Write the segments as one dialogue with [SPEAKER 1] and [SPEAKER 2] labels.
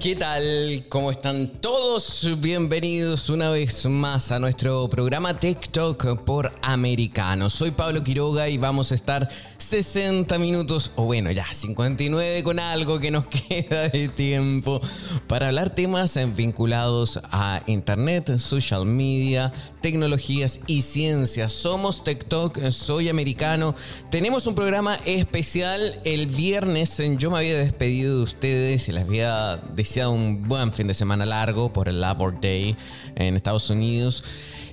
[SPEAKER 1] ¿Qué tal? ¿Cómo están todos? Bienvenidos una vez más a nuestro programa TikTok por Americano. Soy Pablo Quiroga y vamos a estar 60 minutos, o bueno, ya 59 con algo que nos queda de tiempo para hablar temas vinculados a Internet, social media, tecnologías y ciencias. Somos TikTok, soy americano. Tenemos un programa especial el viernes. Yo me había despedido de ustedes y les había un buen fin de semana largo por el Labor Day en Estados Unidos.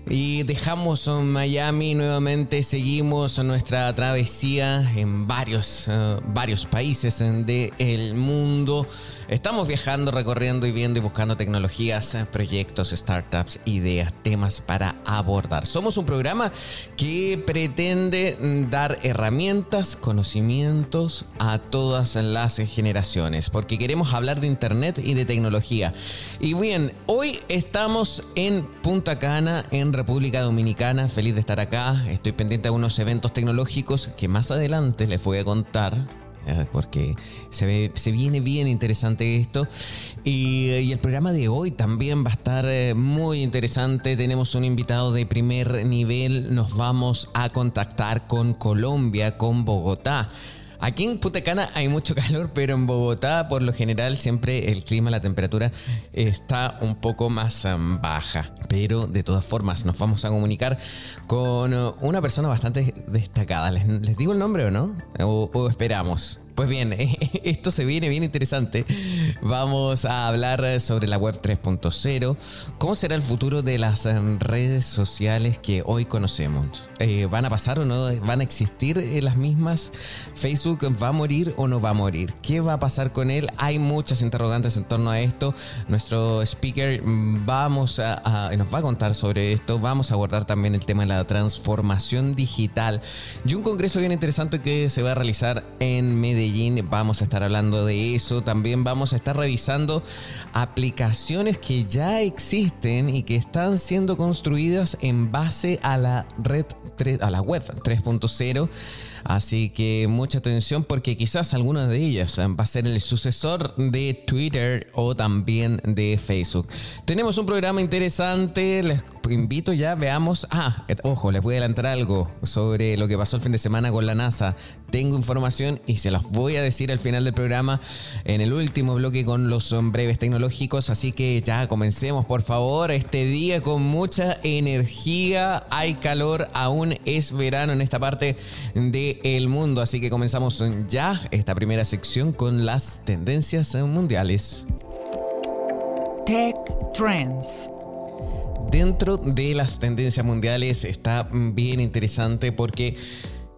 [SPEAKER 1] Y dejamos Miami nuevamente, seguimos nuestra travesía en varios, eh, varios países del mundo. Estamos viajando, recorriendo y viendo y buscando tecnologías, eh, proyectos, startups, ideas, temas para abordar. Somos un programa que pretende mm, dar herramientas, conocimientos a todas las generaciones, porque queremos hablar de Internet y de tecnología. Y bien, hoy estamos en Punta Cana, en República Dominicana. Feliz de estar acá. Estoy pendiente de unos eventos tecnológicos que más adelante les voy a contar eh, porque se, se viene bien interesante esto. Y, el programa de hoy también va a estar eh, muy interesante. Tenemos un invitado de primer nivel. Nos vamos a contactar con Colombia, con Bogotá. Aquí en Putacana hay mucho calor, pero en Bogotá por lo general siempre el clima, la temperatura está un poco más um, baja. Pero de todas formas nos vamos a comunicar con uh, una persona bastante destacada. ¿Les, digo el nombre o no? o esperamos? Pues bien, esto se viene bien interesante. Vamos a hablar sobre la web 3.0. ¿Cómo será el futuro de las redes sociales que hoy conocemos? Eh, ¿Van a pasar o no? ¿Van a existir las mismas? ¿Facebook va a morir o no va a morir? ¿Qué va a pasar con él? Hay muchas interrogantes en torno a esto. Nuestro speaker vamos a, nos va a contar sobre esto. Vamos a abordar también el tema de la transformación digital y un congreso bien interesante que se va a realizar en Medellín Vamos a estar hablando de eso. También vamos a estar revisando aplicaciones que ya existen y que están siendo construidas en base a la red a la web 3.0 Así que mucha atención porque quizás alguna de ellas va a ser el sucesor de Twitter o también de Facebook. Tenemos un programa interesante, les invito ya, veamos. Ah, ojo, les voy a adelantar algo sobre lo que pasó el fin de semana con la NASA. Tengo información y se los voy a decir al final del programa en el último bloque con los breves tecnológicos. Así que ya comencemos, por favor. Este día con mucha energía, hay calor, aún es verano en esta parte de el mundo. Así que comenzamos ya esta primera sección con las tendencias mundiales.
[SPEAKER 2] Tech Trends.
[SPEAKER 1] Dentro de las tendencias mundiales está bien interesante porque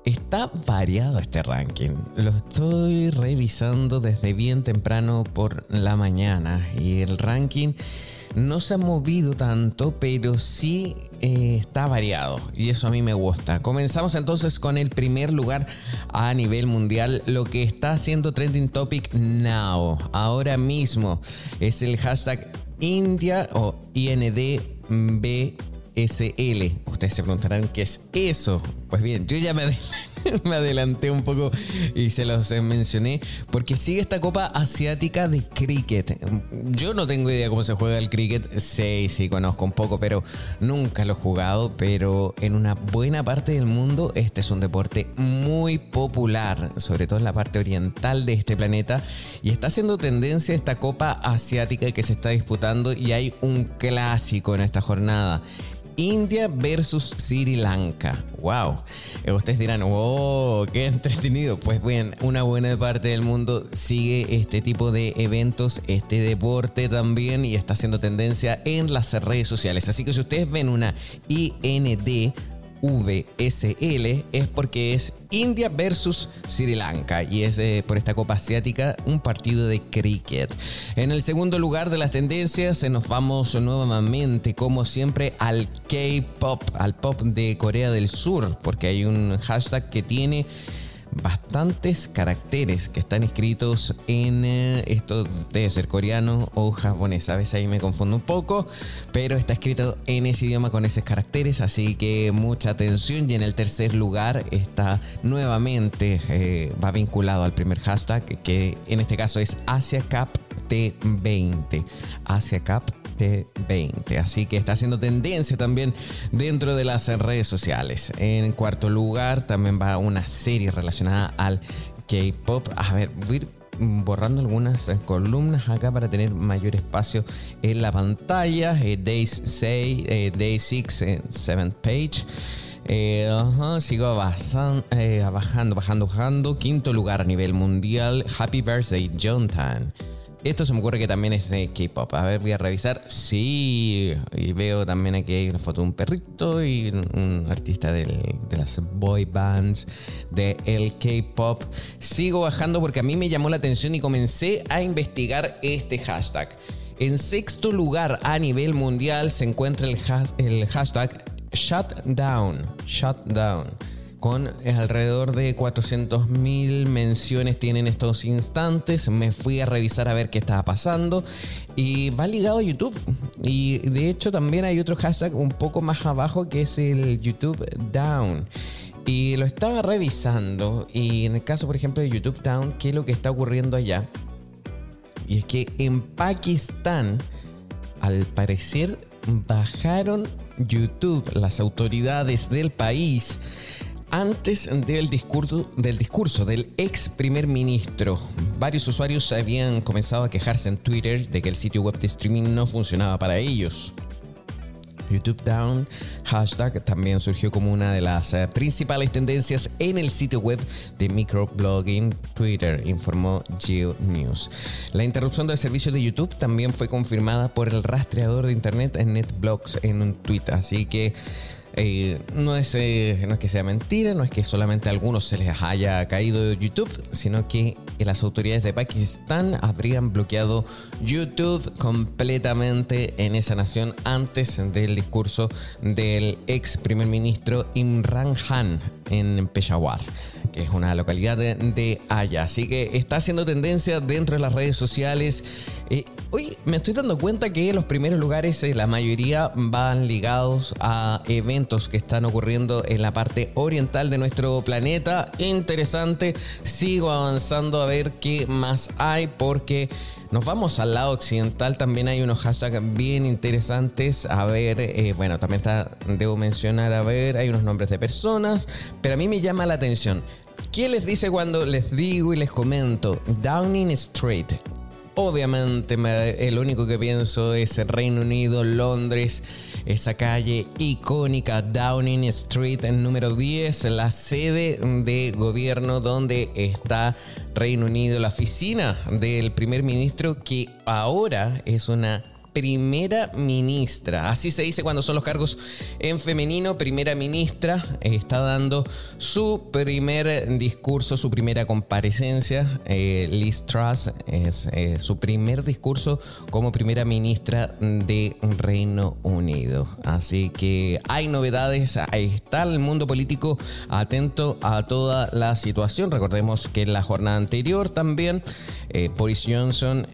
[SPEAKER 1] está variado este ranking. Lo estoy revisando desde bien temprano por la mañana y el ranking no se ha movido tanto, pero sí eh, está variado y eso a mí me gusta. Comenzamos entonces con el primer lugar a nivel mundial, lo que está haciendo trending topic now, ahora mismo, es el hashtag India o INDB SL. Ustedes se preguntarán qué es eso. Pues bien, yo ya me, adelanté un poco y se los mencioné porque sigue esta Copa Asiática de Cricket. Yo no tengo idea cómo se juega el cricket. Sí, sí, conozco un poco, pero nunca lo he jugado. Pero en una buena parte del mundo este es un deporte muy popular, sobre todo en la parte oriental de este planeta. Y está haciendo tendencia esta Copa Asiática que se está disputando y hay un clásico en esta jornada. India versus Sri Lanka. ¡Wow! Eh, ustedes dirán, ¡oh! ¡Qué entretenido! Pues bien, una buena parte del mundo sigue este tipo de eventos, este deporte también y está haciendo tendencia en las redes sociales. Así que si ustedes ven una IND VSL es porque es India versus Sri Lanka y es eh, por esta Copa Asiática un partido de cricket. En el segundo lugar de las tendencias eh, nos vamos nuevamente como siempre al K-Pop, al pop de Corea del Sur, porque hay un hashtag que tiene bastantes caracteres que están escritos en eh, esto debe ser coreano o japonés. A veces ahí me confundo un poco, pero está escrito en ese idioma con esos caracteres, así que mucha atención. Y en el tercer lugar está nuevamente, eh, va vinculado al primer hashtag, que en este caso es AsiaCap T20. AsiaCap 20. Así que está haciendo tendencia también dentro de las redes sociales. En cuarto lugar también va una serie relacionada al K-Pop. A ver, voy a ir borrando algunas columnas acá para tener mayor espacio en la pantalla. Eh, Days 6, eh, Day 6, 7 page. Eh, sigo bajando, bajando, bajando. Quinto lugar a nivel mundial. Happy Birthday, John Tan. Esto se me ocurre que también es K-pop. A ver, voy a revisar. Sí, y veo también aquí hay una foto de un perrito y un artista de las boy bands de el K-pop. Sigo bajando porque a mí me llamó la atención y comencé a investigar este hashtag. En sexto lugar a nivel mundial se encuentra el, el hashtag Shutdown. Shutdown con alrededor de 400.000 menciones tienen estos instantes. Me fui a revisar a ver qué estaba pasando y va ligado a YouTube. Y de hecho también hay otro hashtag un poco más abajo que es el YouTube Down. Y lo estaba revisando y en el caso por ejemplo de YouTube Down, ¿qué es lo que está ocurriendo allá? Y es que en Pakistán, al parecer, bajaron YouTube, las autoridades del país, antes del discurso, del ex primer ministro, varios usuarios habían comenzado a quejarse en Twitter de que el sitio web de streaming no funcionaba para ellos. YouTube Down hashtag también surgió como una de las eh, principales tendencias en el sitio web de microblogging Twitter, informó GeoNews. La interrupción del servicio de YouTube también fue confirmada por el rastreador de internet en NetBlocks en un tweet, así que eh, no, es, eh, no es que sea mentira, no es que solamente a algunos se les haya caído YouTube, sino que las autoridades de Pakistán habrían bloqueado YouTube completamente en esa nación antes del discurso del ex primer ministro Imran Khan en Peshawar que es una localidad de, de Haya. Así que está haciendo tendencia dentro de las redes sociales. Eh, hoy me estoy dando cuenta que los primeros lugares, eh, la mayoría van ligados a eventos que están ocurriendo en la parte oriental de nuestro planeta. Interesante. Sigo avanzando a ver qué más hay porque... Nos vamos al lado occidental, también hay unos hashtags bien interesantes. A ver, eh, bueno, también está, debo mencionar, a ver, hay unos nombres de personas, pero a mí me llama la atención. ¿Qué les dice cuando les digo y les comento? Downing Street. Obviamente el único que pienso es el Reino Unido, Londres, esa calle icónica Downing Street en número 10, la sede de gobierno donde está Reino Unido, la oficina del primer ministro que ahora es una primera ministra. Así se dice cuando son los cargos en femenino. Primera ministra está dando su primer discurso, su primera comparecencia. Eh, Liz Truss es eh, su primer discurso como primera ministra de Reino Unido. Así que hay novedades. Está el mundo político atento a toda la situación. Recordemos que en la jornada anterior también eh, Boris Johnson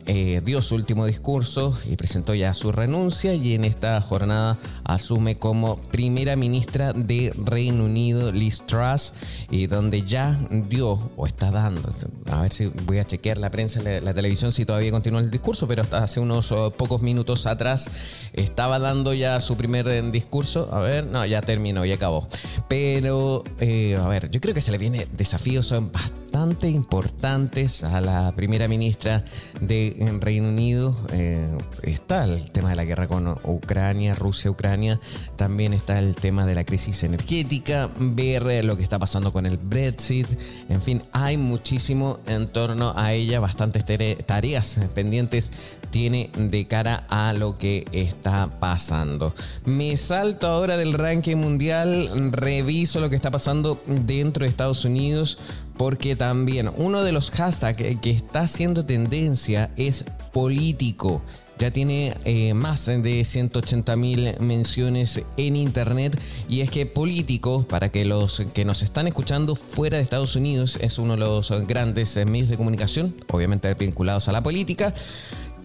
[SPEAKER 1] dio su último discurso y presentó ya su renuncia y en esta jornada asume como primera ministra de Reino Unido Liz Truss, y donde ya dio o está dando, a ver si voy a chequear la prensa, la, la televisión si todavía continúa el discurso, pero hasta hace unos oh, pocos minutos atrás estaba dando ya su primer eh, discurso. A ver, no, ya terminó, ya acabó. Pero, eh, a ver, yo creo que se le viene desafíos bastante importantes a la primera ministra de Reino Unido. Eh, está el tema de la guerra con Ucrania, Rusia-Ucrania, también está el tema de la crisis energética, ver lo que está pasando con el Brexit, en fin, hay muchísimo en torno a ella, bastantes tareas pendientes tiene de cara a lo que está pasando. Me salto ahora del ranking mundial, reviso lo que está pasando dentro de Estados Unidos porque también uno de los hashtags que está haciendo tendencia es político. Ya tiene eh, más de 180 mil menciones en internet y es que político, para que los que nos están escuchando fuera de Estados Unidos, es uno de los grandes medios de comunicación, obviamente vinculados a la política,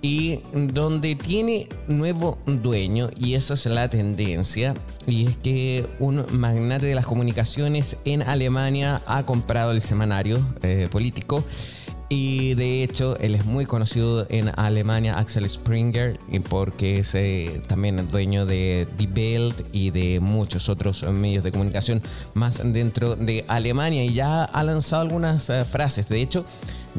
[SPEAKER 1] y donde tiene nuevo dueño y esa es la tendencia y es que un magnate de las comunicaciones en Alemania ha comprado el semanario eh, político y de hecho él es muy conocido en Alemania Axel Springer porque es eh, también el dueño de Die Welt y de muchos otros medios de comunicación más dentro de Alemania y ya ha lanzado algunas eh, frases. De hecho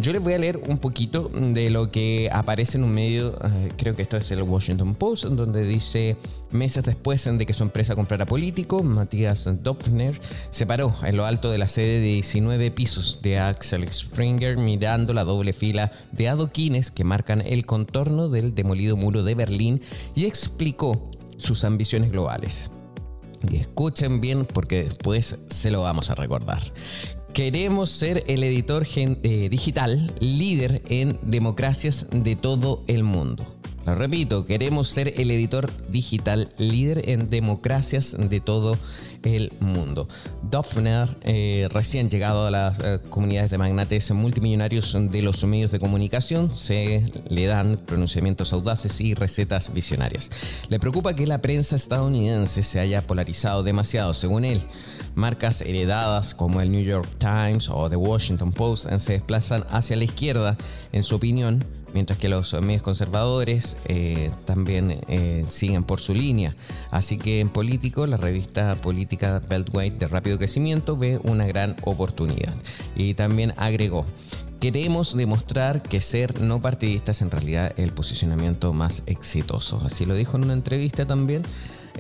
[SPEAKER 1] yo les voy a leer un poquito de lo que aparece en un medio, eh, creo que esto es el Washington Post, donde dice, meses después de que su empresa comprara político, Matías Dopfner se paró en lo alto de la sede de 19 pisos de Axel Springer mirando la doble fila de adoquines que marcan el contorno del demolido muro de Berlín y explicó sus ambiciones globales. Y escuchen bien porque después se lo vamos a recordar. Queremos ser el editor eh, digital líder en democracias de todo el mundo. Lo repito, queremos ser el editor digital líder en democracias de todo el mundo. Dofner, eh, recién llegado a las eh, comunidades de magnates multimillonarios de los medios de comunicación, se le dan pronunciamientos audaces y recetas visionarias. Le preocupa que la prensa estadounidense se haya polarizado demasiado, según él. Marcas heredadas como el New York Times o The Washington Post se desplazan hacia la izquierda, en su opinión, mientras que los medios conservadores eh, también eh, siguen por su línea. Así que en político, la revista política Beltway de rápido crecimiento ve una gran oportunidad. Y también agregó, queremos demostrar que ser no partidista es en realidad el posicionamiento más exitoso. Así lo dijo en una entrevista también.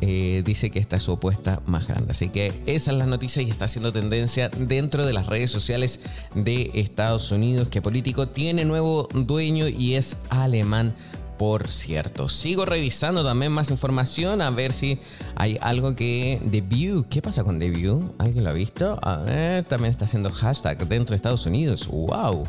[SPEAKER 1] Eh, dice que esta es su opuesta más grande. Así que esa es la noticia y está haciendo tendencia dentro de las redes sociales de Estados Unidos, que político tiene nuevo dueño y es alemán. Por cierto, sigo revisando también más información a ver si hay algo que The View. ¿Qué pasa con The View? ¿Alguien lo ha visto? A ver, también está haciendo hashtag dentro de Estados Unidos. ¡Wow!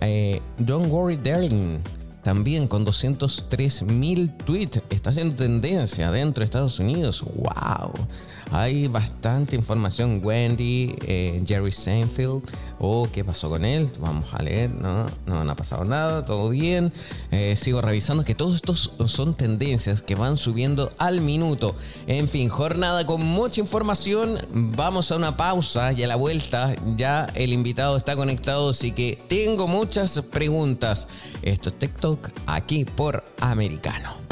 [SPEAKER 1] Eh, don't worry, darling también con 203 mil tweets. Está haciendo tendencia dentro de Estados Unidos. ¡Wow! Hay bastante información. Wendy, eh, Jerry Seinfeld. Oh, ¿qué pasó con él? Vamos a leer. No, no, ha pasado nada. Todo bien. Eh, sigo revisando que todos estos son tendencias que van subiendo al minuto. En fin, jornada con mucha información. Vamos a una pausa y a la vuelta ya el invitado está conectado. Así que tengo muchas preguntas. Esto es TikTok aquí por Americano.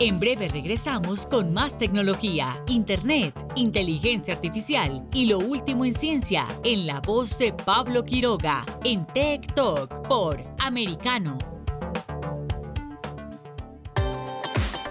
[SPEAKER 2] En breve regresamos con más tecnología, internet, inteligencia artificial y lo último en ciencia en la voz de Pablo Quiroga en Tech Talk por Americano.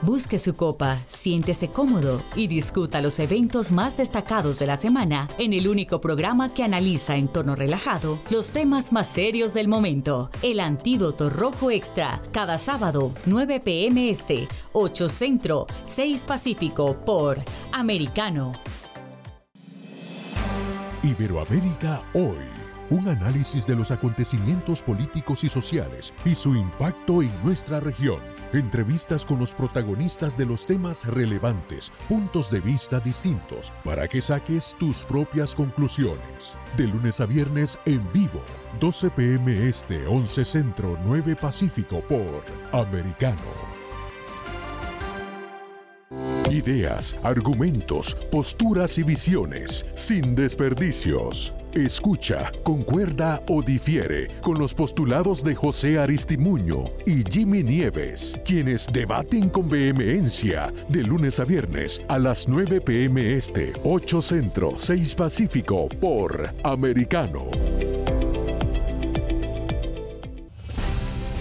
[SPEAKER 2] Busque su copa, siéntese cómodo y discuta los eventos más destacados de la semana en el único programa que analiza en tono relajado los temas más serios del momento. El Antídoto Rojo Extra, cada sábado, 9 pm este, 8 Centro, 6 Pacífico por Americano.
[SPEAKER 3] Iberoamérica hoy. Un análisis de los acontecimientos políticos y sociales y su impacto en nuestra región Entrevistas con los protagonistas de los temas relevantes, puntos de vista distintos, para que saques tus propias conclusiones. De lunes a viernes en vivo, 12 pm este, 11 centro, 9 pacífico por Americano. Ideas, argumentos, posturas y visiones, sin desperdicios. Escucha, concuerda o difiere con los postulados de José Aristimuño y Jimmy Nieves, quienes debaten con vehemencia de lunes a viernes a las 9 pm este, 8 centro, 6 pacífico por Americano.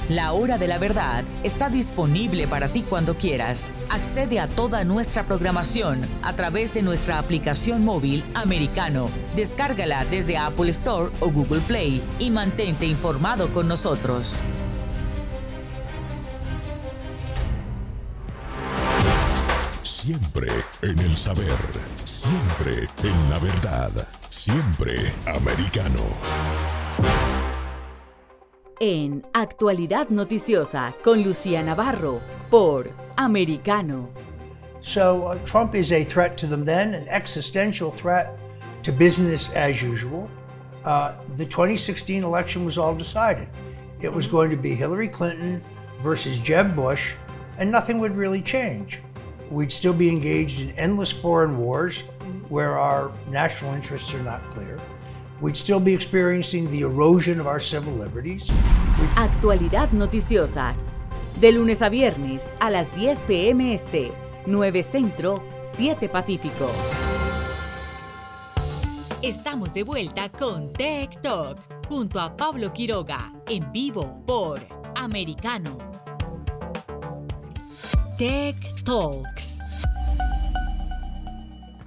[SPEAKER 2] La Hora de la Verdad está disponible para ti cuando quieras. Accede a toda nuestra programación a través de nuestra aplicación móvil americano. Descárgala desde Apple Store o Google Play y mantente informado con nosotros.
[SPEAKER 3] Siempre en el saber, siempre en la verdad, siempre americano.
[SPEAKER 2] En Actualidad Noticiosa con Lucía Navarro por Americano.
[SPEAKER 4] So uh, Trump is a threat to them then, an existential threat to business as usual. Uh, the 2016 election was all decided. It was going to be Hillary Clinton versus Jeb Bush, and nothing would really change. We'd still be engaged in endless foreign wars where our national interests are not clear. We'd still be experiencing the erosion of our civil liberties.
[SPEAKER 2] Actualidad noticiosa. De lunes a viernes a las 10 p.m. Este, 9 Centro, 7 Pacífico. Estamos de vuelta con Tech Talk junto a Pablo Quiroga en vivo por Americano. Tech Talks.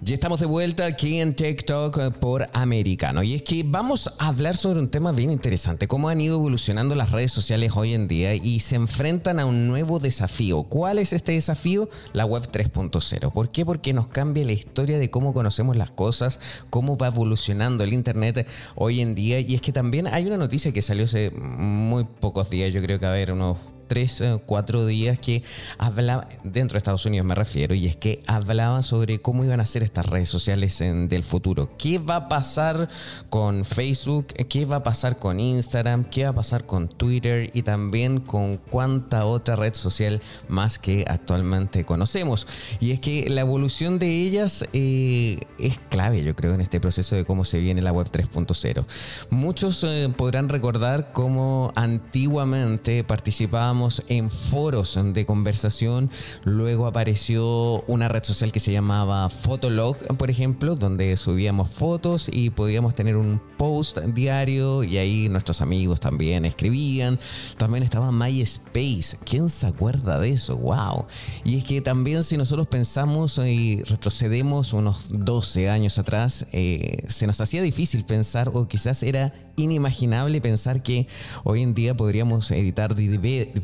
[SPEAKER 1] Ya estamos de vuelta aquí en TikTok por Americano. Y es que vamos a hablar sobre un tema bien interesante, cómo han ido evolucionando las redes sociales hoy en día y se enfrentan a un nuevo desafío. ¿Cuál es este desafío? La web 3.0. ¿Por qué? Porque nos cambia la historia de cómo conocemos las cosas, cómo va evolucionando el Internet hoy en día. Y es que también hay una noticia que salió hace muy pocos días, yo creo que a ver, unos tres, eh, cuatro días que hablaba, dentro de Estados Unidos me refiero, y es que hablaba sobre cómo iban a ser estas redes sociales en, del futuro. ¿Qué va a pasar con Facebook? ¿Qué va a pasar con Instagram? ¿Qué va a pasar con Twitter? Y también con cuánta otra red social más que actualmente conocemos. Y es que la evolución de ellas eh, es clave, yo creo, en este proceso de cómo se viene la web 3.0. Muchos eh, podrán recordar cómo antiguamente participábamos en foros de conversación. Luego apareció una red social que se llamaba Fotolog, por ejemplo, donde subíamos fotos y podíamos tener un post diario y ahí nuestros amigos también escribían. También estaba MySpace. ¿Quién se acuerda de eso? ¡Wow! Y es que también si nosotros pensamos y retrocedemos unos 12 años atrás, eh, se nos hacía difícil pensar o quizás era inimaginable pensar que hoy en día podríamos editar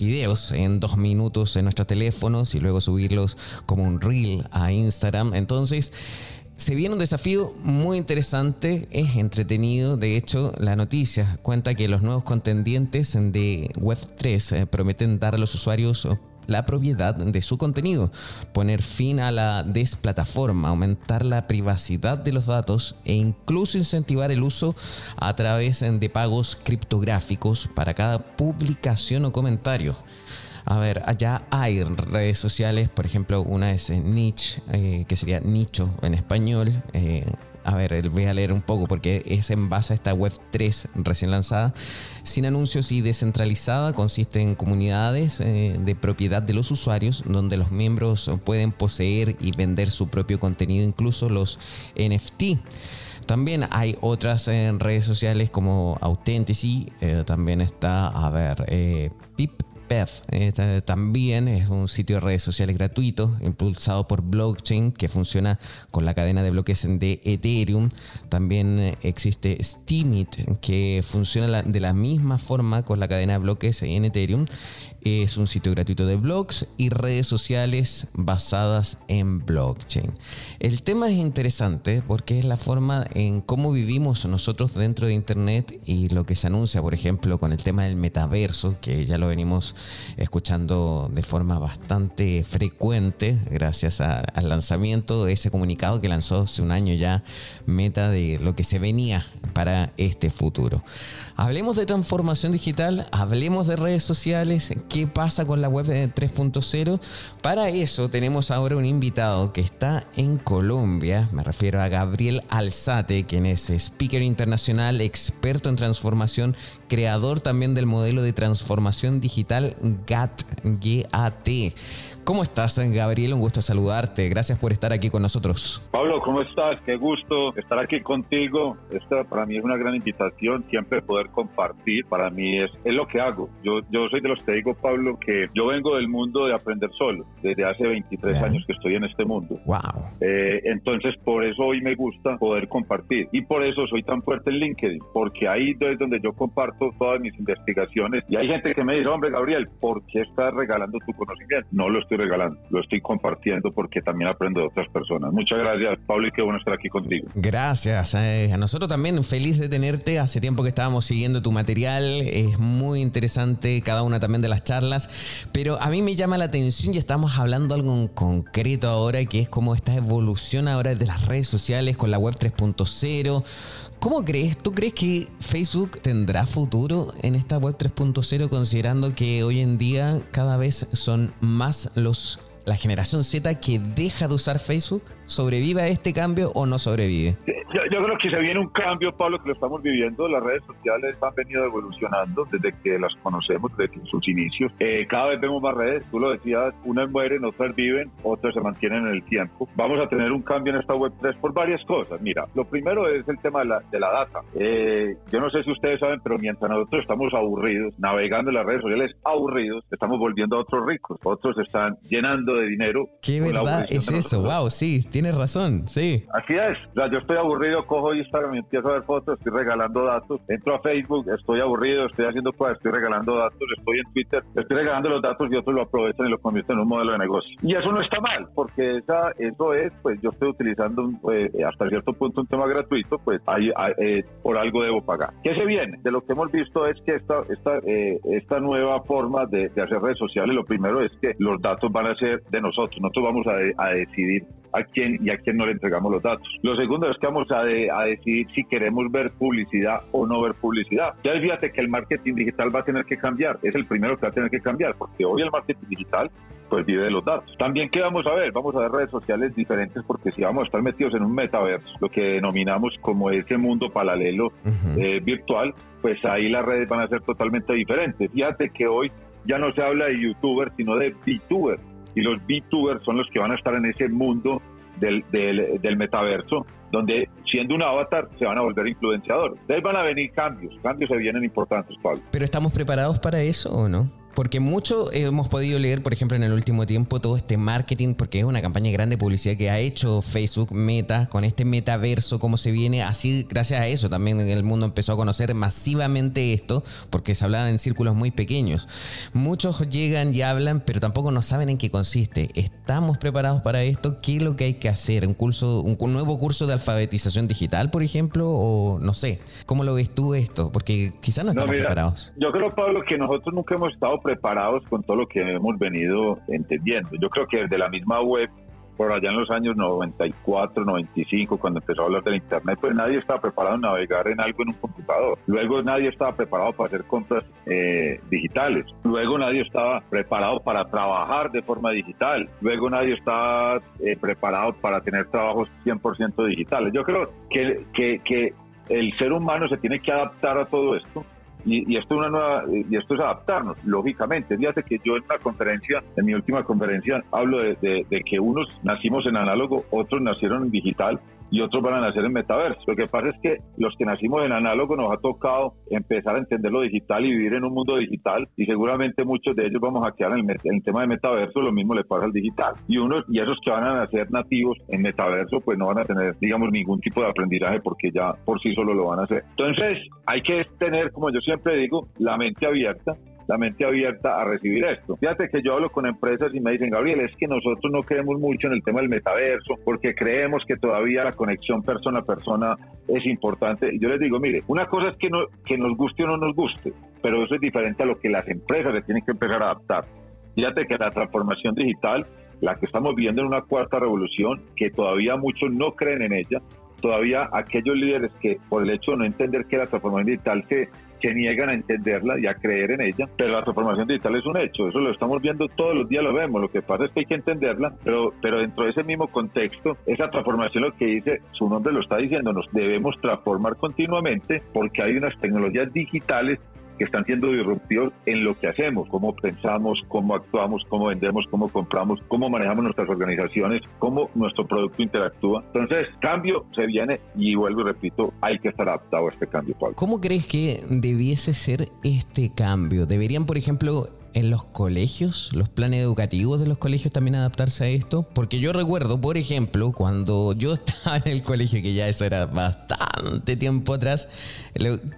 [SPEAKER 1] videos en dos minutos en nuestros teléfonos y luego subirlos como un reel a Instagram. Entonces, se viene un desafío muy interesante, es entretenido. De hecho, la noticia cuenta que los nuevos contendientes de Web3 eh, prometen dar a los usuarios la propiedad de su contenido, poner fin a la desplataforma, aumentar la privacidad de los datos e incluso incentivar el uso a través de pagos criptográficos para cada publicación o comentario. A ver, allá hay redes sociales, por ejemplo, una es Niche, eh, que sería nicho en español. Eh, a ver, voy a leer un poco porque es en base a esta web 3 recién lanzada. Sin anuncios y descentralizada, consiste en comunidades eh, de propiedad de los usuarios donde los miembros pueden poseer y vender su propio contenido, incluso los NFT. También hay otras redes sociales como Authenticity, también está, a ver, Pip eh, también es un sitio de redes sociales gratuito impulsado por blockchain que funciona con la cadena de bloques de Ethereum. También eh, existe Steemit que funciona de la misma forma con la cadena de bloques en Ethereum es un sitio gratuito de blogs y redes sociales basadas en blockchain. El tema es interesante porque es la forma en cómo vivimos nosotros dentro de Internet y lo que se anuncia, por ejemplo, con el tema del metaverso, que ya lo venimos escuchando de forma bastante frecuente gracias al lanzamiento de ese comunicado que lanzó hace un año ya Meta de lo que se venía para este futuro. Hablemos de transformación digital, hablemos de redes sociales, qué pasa con la web 3.0. Para eso tenemos ahora un invitado que está en Colombia, me refiero a Gabriel Alzate, quien es speaker internacional, experto en transformación, creador también del modelo de transformación digital GAT. ¿Cómo estás, Gabriel? Un gusto saludarte. Gracias por estar aquí con nosotros.
[SPEAKER 5] Pablo, ¿cómo estás? Qué gusto estar aquí contigo. Esta para mí es una gran invitación, siempre poder compartir. Para mí es, es lo que hago. Yo, yo soy de los que digo, Pablo, que yo vengo del mundo de aprender solo. Desde hace 23 años que estoy en este mundo.
[SPEAKER 1] Wow.
[SPEAKER 5] Eh, entonces, por eso hoy me gusta poder compartir. Y por eso soy tan fuerte en LinkedIn, porque ahí es donde yo comparto todas mis investigaciones. Y hay gente que me dice, hombre, Gabriel, ¿por qué estás regalando tu conocimiento? No lo estoy estoy regalando, lo estoy compartiendo porque también aprendo de otras personas. Muchas gracias, Pablo, y qué bueno estar aquí contigo.
[SPEAKER 1] Gracias. Eh, a nosotros también, feliz de tenerte. Hace tiempo que estábamos siguiendo tu material, es muy interesante cada una también de las charlas, pero a mí me llama la atención y estamos hablando algo en concreto ahora, que es como esta evolución ahora de las redes sociales con la web 3.0 ¿Cómo crees? ¿Tú crees que Facebook tendrá futuro en esta web 3.0 considerando que hoy en día cada vez son más los la generación Z que deja de usar Facebook? ¿Sobrevive a este cambio o no sobrevive?
[SPEAKER 5] Yo, creo que se viene un cambio, Pablo, que lo estamos viviendo. Las redes sociales han venido evolucionando desde que las conocemos, desde sus inicios. Eh, cada vez vemos más redes, tú lo decías, unas mueren, otras viven, otras se mantienen en el tiempo. Vamos a tener un cambio en esta web 3 por varias cosas. Mira, lo primero es el tema de la, de la data. Eh, yo no sé si ustedes saben, pero mientras nosotros estamos aburridos, navegando en las redes sociales aburridos, estamos volviendo a otros ricos. Otros están llenando de dinero.
[SPEAKER 1] ¿Qué verdad es eso? Wow, sí, tienes razón, sí.
[SPEAKER 5] Así es. O sea, yo estoy aburrido, cojo Instagram y empiezo a ver fotos, estoy regalando datos. Entro a Facebook, estoy aburrido, estoy haciendo cosas, estoy regalando datos. Estoy en Twitter, estoy regalando los datos y otros lo aprovechan y lo convierten en un modelo de negocio. Y eso no está mal, porque esa, eso es, pues yo estoy utilizando eh, hasta cierto punto un tema gratuito, pues ahí, eh, por algo debo pagar. ¿Qué se viene? De lo que hemos visto es que esta, esta, eh, esta nueva forma de, de, hacer redes sociales, lo primero es que los datos van a ser de nosotros. Nosotros vamos a, a decidir a quién y a quién no le entregamos los datos. Lo segundo es que vamos a, a, decidir si queremos ver publicidad o no ver publicidad. Ya fíjate que el marketing digital va a tener que cambiar, es el primero que va a tener que cambiar, porque hoy el marketing digital pues vive de los datos. También, ¿qué vamos a ver? Vamos a ver redes sociales diferentes porque si vamos a estar metidos en un metaverso, lo que denominamos como ese mundo paralelo eh, virtual, pues ahí las redes van a ser totalmente diferentes. Fíjate que hoy ya no se habla de youtubers, sino de VTubers y los VTubers son los que van a estar en ese mundo del, del, del, metaverso, donde siendo un avatar se van a volver influenciadores. De ahí van a venir cambios, cambios se vienen importantes, Pablo.
[SPEAKER 1] ¿Pero estamos preparados para eso o no? Porque mucho hemos podido leer, por ejemplo, en el último tiempo, todo este marketing, porque es una campaña grande de publicidad que ha hecho Facebook Meta con este metaverso, cómo se viene. Así, gracias a eso, también el mundo empezó a conocer masivamente esto, porque se hablaba en círculos muy pequeños. Muchos llegan y hablan, pero tampoco no saben en qué consiste. ¿Estamos preparados para esto? ¿Qué es lo que hay que hacer? ¿Un, curso, un nuevo curso de alfabetización digital, por ejemplo? O no sé, ¿cómo lo ves tú esto? Porque quizás no estamos preparados.
[SPEAKER 5] Yo creo, Pablo, que nosotros nunca hemos estado preparados con todo lo que hemos venido entendiendo. Yo creo que desde la misma web, por allá en los años 94, 95, cuando empezó a hablar del Internet, pues nadie estaba preparado a navegar en algo en un computador. Luego nadie estaba preparado para hacer compras eh, digitales. Luego nadie estaba preparado para trabajar de forma digital. Luego nadie estaba eh, preparado para tener trabajos 100% digitales. Yo creo que, que, que el ser humano se tiene que adaptar a todo esto y, esto es una nueva, y esto es adaptarnos, lógicamente. Fíjate que yo en una conferencia, en mi última conferencia, hablo de, que unos nacimos en análogo, otros nacieron en digital y otros van a nacer en metaverso. Lo que pasa es que los que nacimos en análogo nos ha tocado empezar a entender lo digital y vivir en un mundo digital y seguramente muchos de ellos vamos a quedar en el, tema de metaverso, lo mismo le pasa al digital. Y unos y esos que van a nacer nativos en metaverso pues no van a tener digamos ningún tipo de aprendizaje porque ya por sí solo lo van a hacer. Entonces hay que tener, como yo siempre digo, la mente abierta la mente abierta a recibir esto. Fíjate que yo hablo con empresas y me dicen, Gabriel, es que nosotros no creemos mucho en el tema del metaverso porque creemos que todavía la conexión persona a persona es importante. Y yo les digo, mire, una cosa es que, no, que nos guste o no nos guste, pero eso es diferente a lo que las empresas le tienen que empezar a adaptar. Fíjate que la transformación digital, la que estamos viendo en una cuarta revolución, que todavía muchos no creen en ella, todavía aquellos líderes que por el hecho de no entender que la transformación digital se que niegan a entenderla y a creer en ella, pero la transformación digital es un hecho, eso lo estamos viendo todos los días, lo vemos, lo que pasa es que hay que entenderla, pero, pero dentro de ese mismo contexto, esa transformación lo que dice, su nombre lo está diciendo, nos debemos transformar continuamente porque hay unas tecnologías digitales que están siendo disruptivos en lo que hacemos, cómo pensamos, cómo actuamos, cómo vendemos, cómo compramos, cómo manejamos nuestras organizaciones, cómo nuestro producto interactúa. Entonces, cambio se viene y vuelvo y repito, hay que estar adaptado a este cambio.
[SPEAKER 1] ¿Cómo crees que debiese ser este cambio? ¿Deberían, por ejemplo, en los colegios, los planes educativos de los colegios también adaptarse a esto? Porque yo recuerdo, por ejemplo, cuando yo estaba en el colegio, que ya eso era bastante tiempo atrás,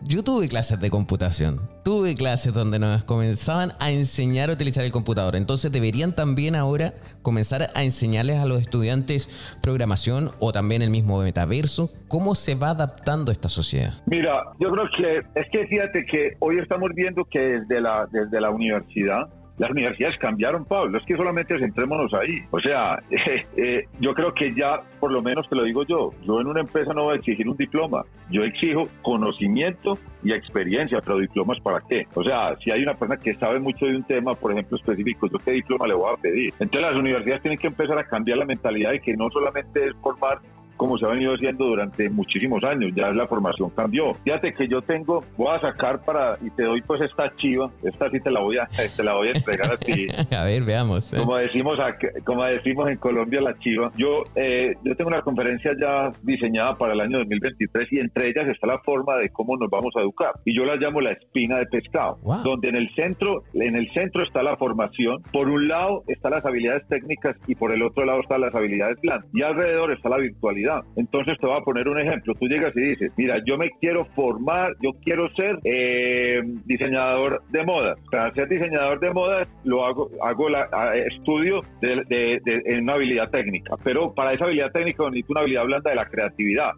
[SPEAKER 1] yo tuve clases de computación tuve clases donde nos comenzaban a enseñar a utilizar el computador. Entonces deberían también ahora comenzar a enseñarles a los estudiantes programación o también el mismo metaverso. ¿Cómo se va adaptando esta sociedad?
[SPEAKER 5] Mira, yo creo que es que fíjate que hoy estamos viendo que desde la, desde la universidad las universidades cambiaron, Pablo, es que solamente centrémonos ahí. O sea, eh, yo creo que ya, por lo menos te lo digo yo, yo en una empresa no voy a exigir un diploma, yo exijo conocimiento y experiencia, pero diplomas para qué? O sea, si hay una persona que sabe mucho de un tema, por ejemplo, específico, ¿yo qué diploma le voy a pedir? Entonces las universidades tienen que empezar a cambiar la mentalidad de que no solamente es formar como se ha venido haciendo durante muchísimos años. Ya la formación cambió. Fíjate que yo tengo, voy a sacar para, y te doy pues esta chiva, esta sí te la voy a, te la voy a entregar a ti.
[SPEAKER 1] a ver, veamos.
[SPEAKER 5] ¿eh? Como decimos como decimos en Colombia la chiva. Yo, eh, yo tengo una conferencia ya diseñada para el año 2023 y entre ellas está la forma de cómo nos vamos a educar. Y yo la llamo la espina de pescado, donde en el centro, en el centro está la formación. Por un lado están las habilidades técnicas y por el otro lado están las habilidades blandas. Y alrededor está la virtualidad entonces te voy a poner un ejemplo. Tú llegas y dices, mira, yo me quiero formar, yo quiero ser eh, diseñador de moda. Para ser diseñador de moda lo hago, hago la, estudio de, en una habilidad técnica, pero para esa habilidad técnica necesito una habilidad blanda de la creatividad.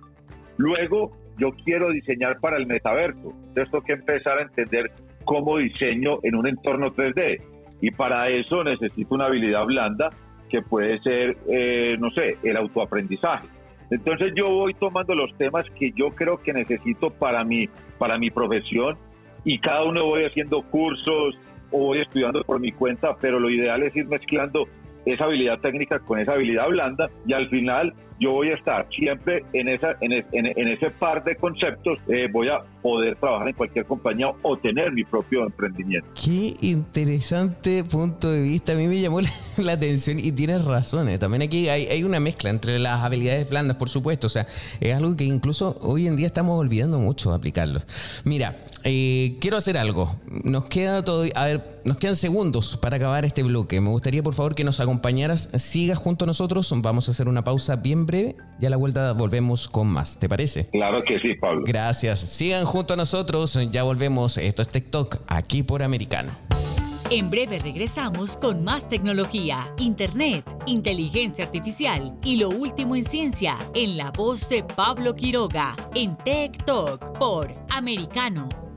[SPEAKER 5] Luego yo quiero diseñar para el metaverso. Entonces tengo que empezar a entender cómo diseño en un entorno 3D. Y para eso necesito una habilidad blanda que puede ser, eh, no sé, el autoaprendizaje. Entonces yo voy tomando los temas que yo creo que necesito para mi, para mi profesión y cada uno voy haciendo cursos o voy estudiando por mi cuenta, pero lo ideal es ir mezclando esa habilidad técnica con esa habilidad blanda y al final yo voy a estar siempre en, esa, en, en, ese par de conceptos, eh, voy a poder trabajar en cualquier compañía o tener mi propio emprendimiento.
[SPEAKER 1] Qué interesante punto de vista, a mí me llamó la, atención y tienes razones. Eh. También aquí hay, hay, una mezcla entre las habilidades blandas, por supuesto, o sea, es algo que incluso hoy en día estamos olvidando mucho aplicarlo. Mira, eh, quiero hacer algo. Nos queda todo, a ver, nos quedan segundos para acabar este bloque. Me gustaría, por favor, que nos acompañaras, sigas junto a nosotros. Vamos a hacer una pausa bien breve y a la vuelta volvemos con más. ¿Te parece?
[SPEAKER 5] Claro que sí, Pablo.
[SPEAKER 1] Gracias. Sigan junto a nosotros. Ya volvemos. Esto es TikTok, aquí por Americano.
[SPEAKER 2] En breve regresamos con más tecnología, internet, inteligencia artificial y lo último en ciencia en la voz de Pablo Quiroga en Tech Talk por Americano.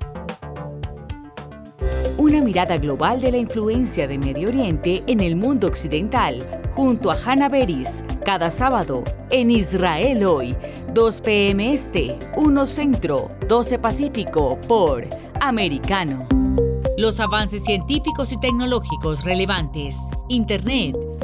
[SPEAKER 2] Una mirada global de la influencia de Medio Oriente en el mundo occidental, junto a Hannah Beris, cada sábado en Israel hoy, 2 p.m. Este, 1 Centro, 12 Pacífico, por Americano. Los avances científicos y tecnológicos relevantes, Internet,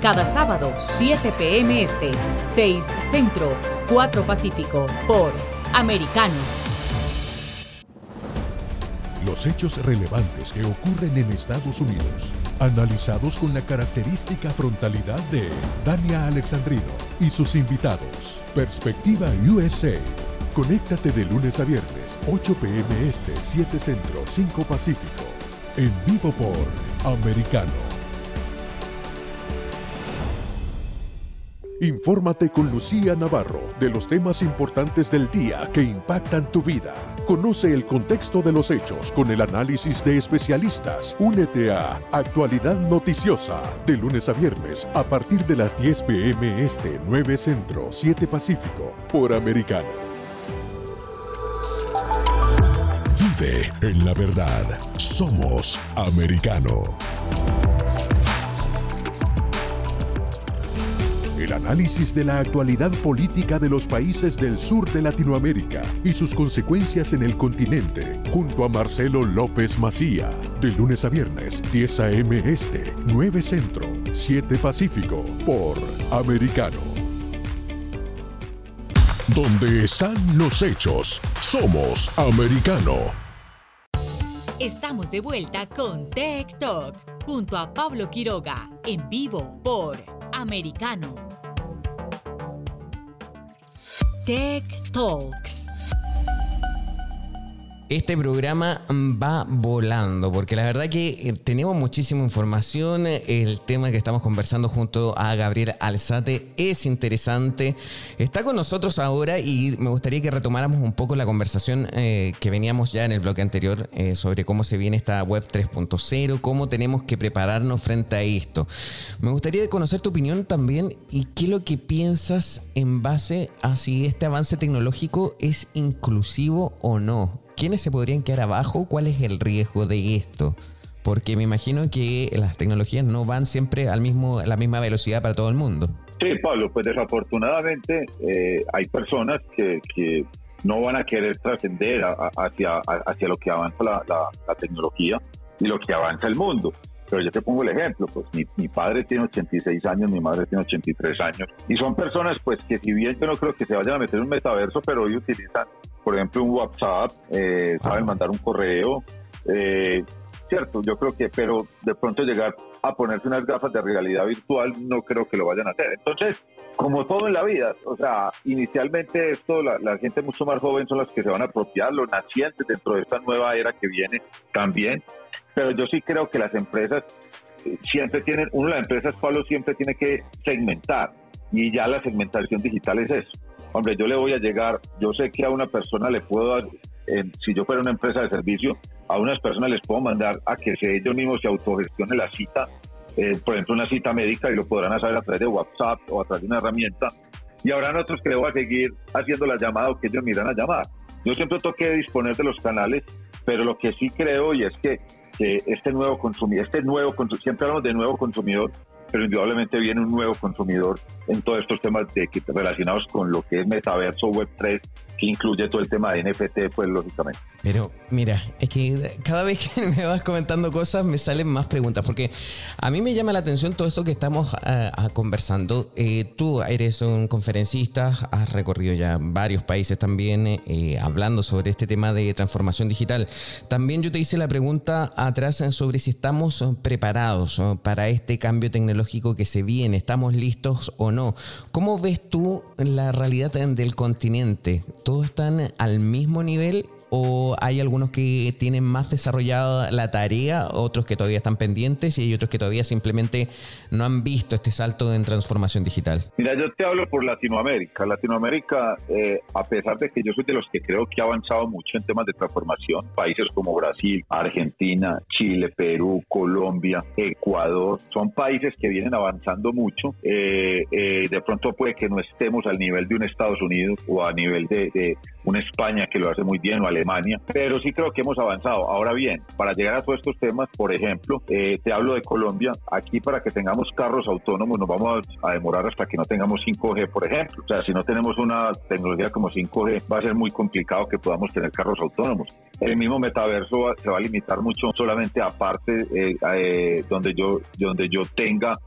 [SPEAKER 2] Cada sábado, 7 p.m. Este, 6 Centro, 4 Pacífico, por Americano.
[SPEAKER 3] Los hechos relevantes que ocurren en Estados Unidos, analizados con la característica frontalidad de Dania Alexandrino y sus invitados. Perspectiva USA. Conéctate de lunes a viernes, 8 p.m. Este, 7 Centro, 5 Pacífico. En vivo por Americano. Infórmate con Lucía Navarro de los temas importantes del día que impactan tu vida. Conoce el contexto de los hechos con el análisis de especialistas. Únete a Actualidad Noticiosa de lunes a viernes a partir de las 10 pm este 9 Centro 7 Pacífico por Americano. Vive en la verdad. Somos Americano. El análisis de la actualidad política de los países del sur de Latinoamérica y sus consecuencias en el continente, junto a Marcelo López Macía, de lunes a viernes, 10 a.m. Este, 9 Centro, 7 Pacífico, por Americano. Donde están los hechos, somos Americano.
[SPEAKER 2] Estamos de vuelta con Tech Talk junto a Pablo Quiroga en vivo por Americano. Tech Talks.
[SPEAKER 1] Este programa va volando, porque la verdad que eh, tenemos muchísima información. El tema que estamos conversando junto a Gabriel Alzate es interesante. Está con nosotros ahora y me gustaría que retomáramos un poco la conversación eh, que veníamos ya en el bloque anterior eh, sobre cómo se viene esta web 3.0, cómo tenemos que prepararnos frente a esto. Me gustaría conocer tu opinión también y qué es lo que piensas en base a si este avance tecnológico es inclusivo o no ¿quiénes se podrían quedar abajo? ¿Cuál es el riesgo de esto? Porque me imagino que las tecnologías no van siempre al mismo, a la misma velocidad para todo el mundo.
[SPEAKER 5] Sí, Pablo, pues desafortunadamente eh, hay personas que, que, no van a querer trascender hacia, hacia lo que avanza la, la, tecnología y lo que avanza el mundo. Pero yo te pongo el ejemplo, pues mi, mi, padre tiene 86 años, mi madre tiene 83 años, y son personas pues que si bien yo no creo que se vayan a meter en un metaverso, pero hoy utilizan por ejemplo, un WhatsApp, eh, saben mandar un correo. Eh, cierto, yo creo que, pero de pronto llegar a ponerse unas gafas de realidad virtual, no creo que lo vayan a hacer. Entonces, como todo en la vida, o sea, inicialmente esto, la, gente mucho más joven son las que se van a apropiar, los nacientes dentro de esta nueva era que viene también, pero yo sí creo que las empresas eh, siempre tienen, uno de las empresas, Pablo, siempre tiene que segmentar, y ya la segmentación digital es eso hombre, yo le voy a llegar, yo sé que a una persona le puedo dar, si yo fuera una empresa de servicio, a unas personas les puedo mandar a que se, ellos mismos se autogestione la cita, eh, por ejemplo, una cita médica y lo podrán hacer a través de WhatsApp o a través de una herramienta. Y habrán otros que le voy a seguir haciendo la llamada o que ellos me irán a llamar. Yo siempre tengo que disponer de los canales, pero lo que sí creo y es que, este nuevo consumidor, este nuevo siempre hablamos de nuevo consumidor, pero indudablemente viene un nuevo consumidor en todos estos temas de, relacionados con lo que es metaverso web 3 que incluye todo el tema de NFT, pues lógicamente.
[SPEAKER 1] Pero mira, es que cada vez que me vas comentando cosas me salen más preguntas, porque a mí me llama la atención todo esto que estamos ah, conversando. Eh, tú eres un conferencista, has recorrido ya varios países también eh, hablando sobre este tema de transformación digital. También yo te hice la pregunta atrás sobre si estamos preparados para este cambio tecnológico que se viene, estamos listos o no. ¿Cómo ves tú la realidad del continente? ¿Todos están al mismo nivel o hay algunos que tienen más desarrollada la tarea, otros que todavía están pendientes y hay otros que todavía simplemente no han visto este salto en transformación digital?
[SPEAKER 5] Mira, yo te hablo por Latinoamérica. Latinoamérica, eh, a pesar de que yo soy de los que creo que ha avanzado mucho en temas de transformación, países como Brasil, Argentina, Chile, Perú, Colombia, Ecuador, son países que vienen avanzando mucho. Eh, eh, de pronto puede que no estemos al nivel de un Estados Unidos o a nivel de, una España que lo hace muy bien o Alemania, pero sí creo que hemos avanzado. Ahora bien, para llegar a todos estos temas, por ejemplo, eh, te hablo de Colombia, aquí para que tengamos carros autónomos nos vamos a, demorar hasta que no tengamos 5G, por ejemplo. O sea, si no tenemos una tecnología como 5G, va a ser muy complicado que podamos tener carros autónomos. El mismo metaverso se va a limitar mucho solamente a parte eh, eh, donde yo donde yo tenga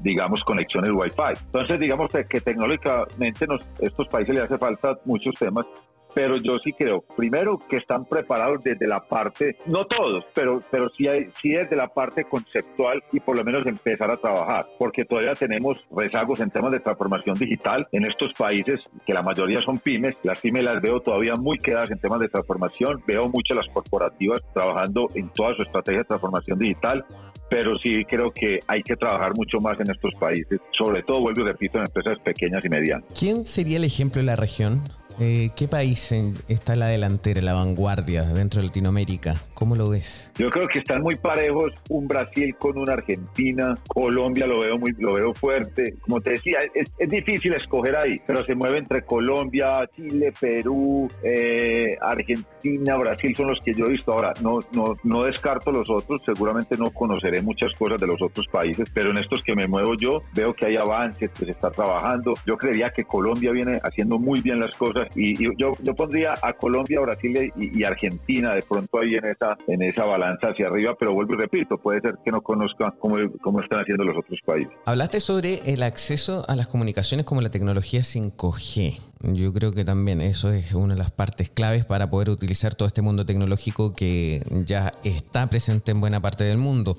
[SPEAKER 5] digamos conexiones Wi-Fi. Entonces, digamos que tecnológicamente nos, estos países le hace falta muchos temas pero yo sí creo, primero, que están preparados desde la parte, no todos, pero, pero sí, hay, sí desde la parte conceptual y por lo menos empezar a trabajar, porque todavía tenemos rezagos en temas de transformación digital en estos países, que la mayoría son pymes, las pymes las veo todavía muy quedadas en temas de transformación, veo muchas las corporativas trabajando en toda su estrategia de transformación digital, pero sí creo que hay que trabajar mucho más en estos países, sobre todo, vuelvo y repito, en empresas pequeñas y medianas.
[SPEAKER 1] ¿Quién sería el ejemplo de la región? Eh, ¿qué país está la delantera, la vanguardia dentro de Latinoamérica? ¿Cómo lo ves?
[SPEAKER 5] Yo creo que están muy parejos un Brasil con una Argentina, Colombia lo veo muy lo veo fuerte. Como te decía, es, difícil escoger ahí, pero se mueve entre Colombia, Chile, Perú, eh, Argentina, Brasil son los que yo he visto. Ahora, no, no, no descarto los otros, seguramente no conoceré muchas cosas de los otros países, pero en estos que me muevo yo veo que hay avances, que se está trabajando. Yo creería que Colombia viene haciendo muy bien las cosas y, yo, yo pondría a Colombia, Brasil y, Argentina de pronto ahí en esa, en esa balanza hacia arriba, pero vuelvo y repito, puede ser que no conozca cómo, cómo están haciendo los otros países.
[SPEAKER 1] Hablaste sobre el acceso a las comunicaciones como la tecnología 5G. Yo creo que también eso es una de las partes claves para poder utilizar todo este mundo tecnológico que ya está presente en buena parte del mundo.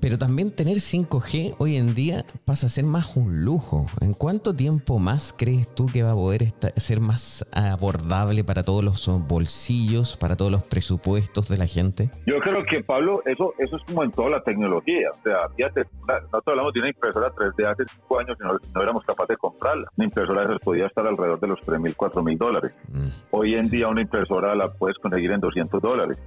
[SPEAKER 1] Pero también tener 5G hoy en día pasa a ser más un lujo. ¿En cuánto tiempo más crees tú que va a poder ser más abordable para todos los bolsillos, para todos los presupuestos de la gente?
[SPEAKER 5] Yo creo que, Pablo, eso, eso es como en toda la tecnología. O sea, fíjate, nosotros hablamos de una impresora 3D hace 5 años y no, éramos capaces de comprarla. Una impresora de esas podía estar alrededor de los 3 mil, 4 mil dólares. Mm. Hoy en día una impresora la puedes conseguir en 200 dólares.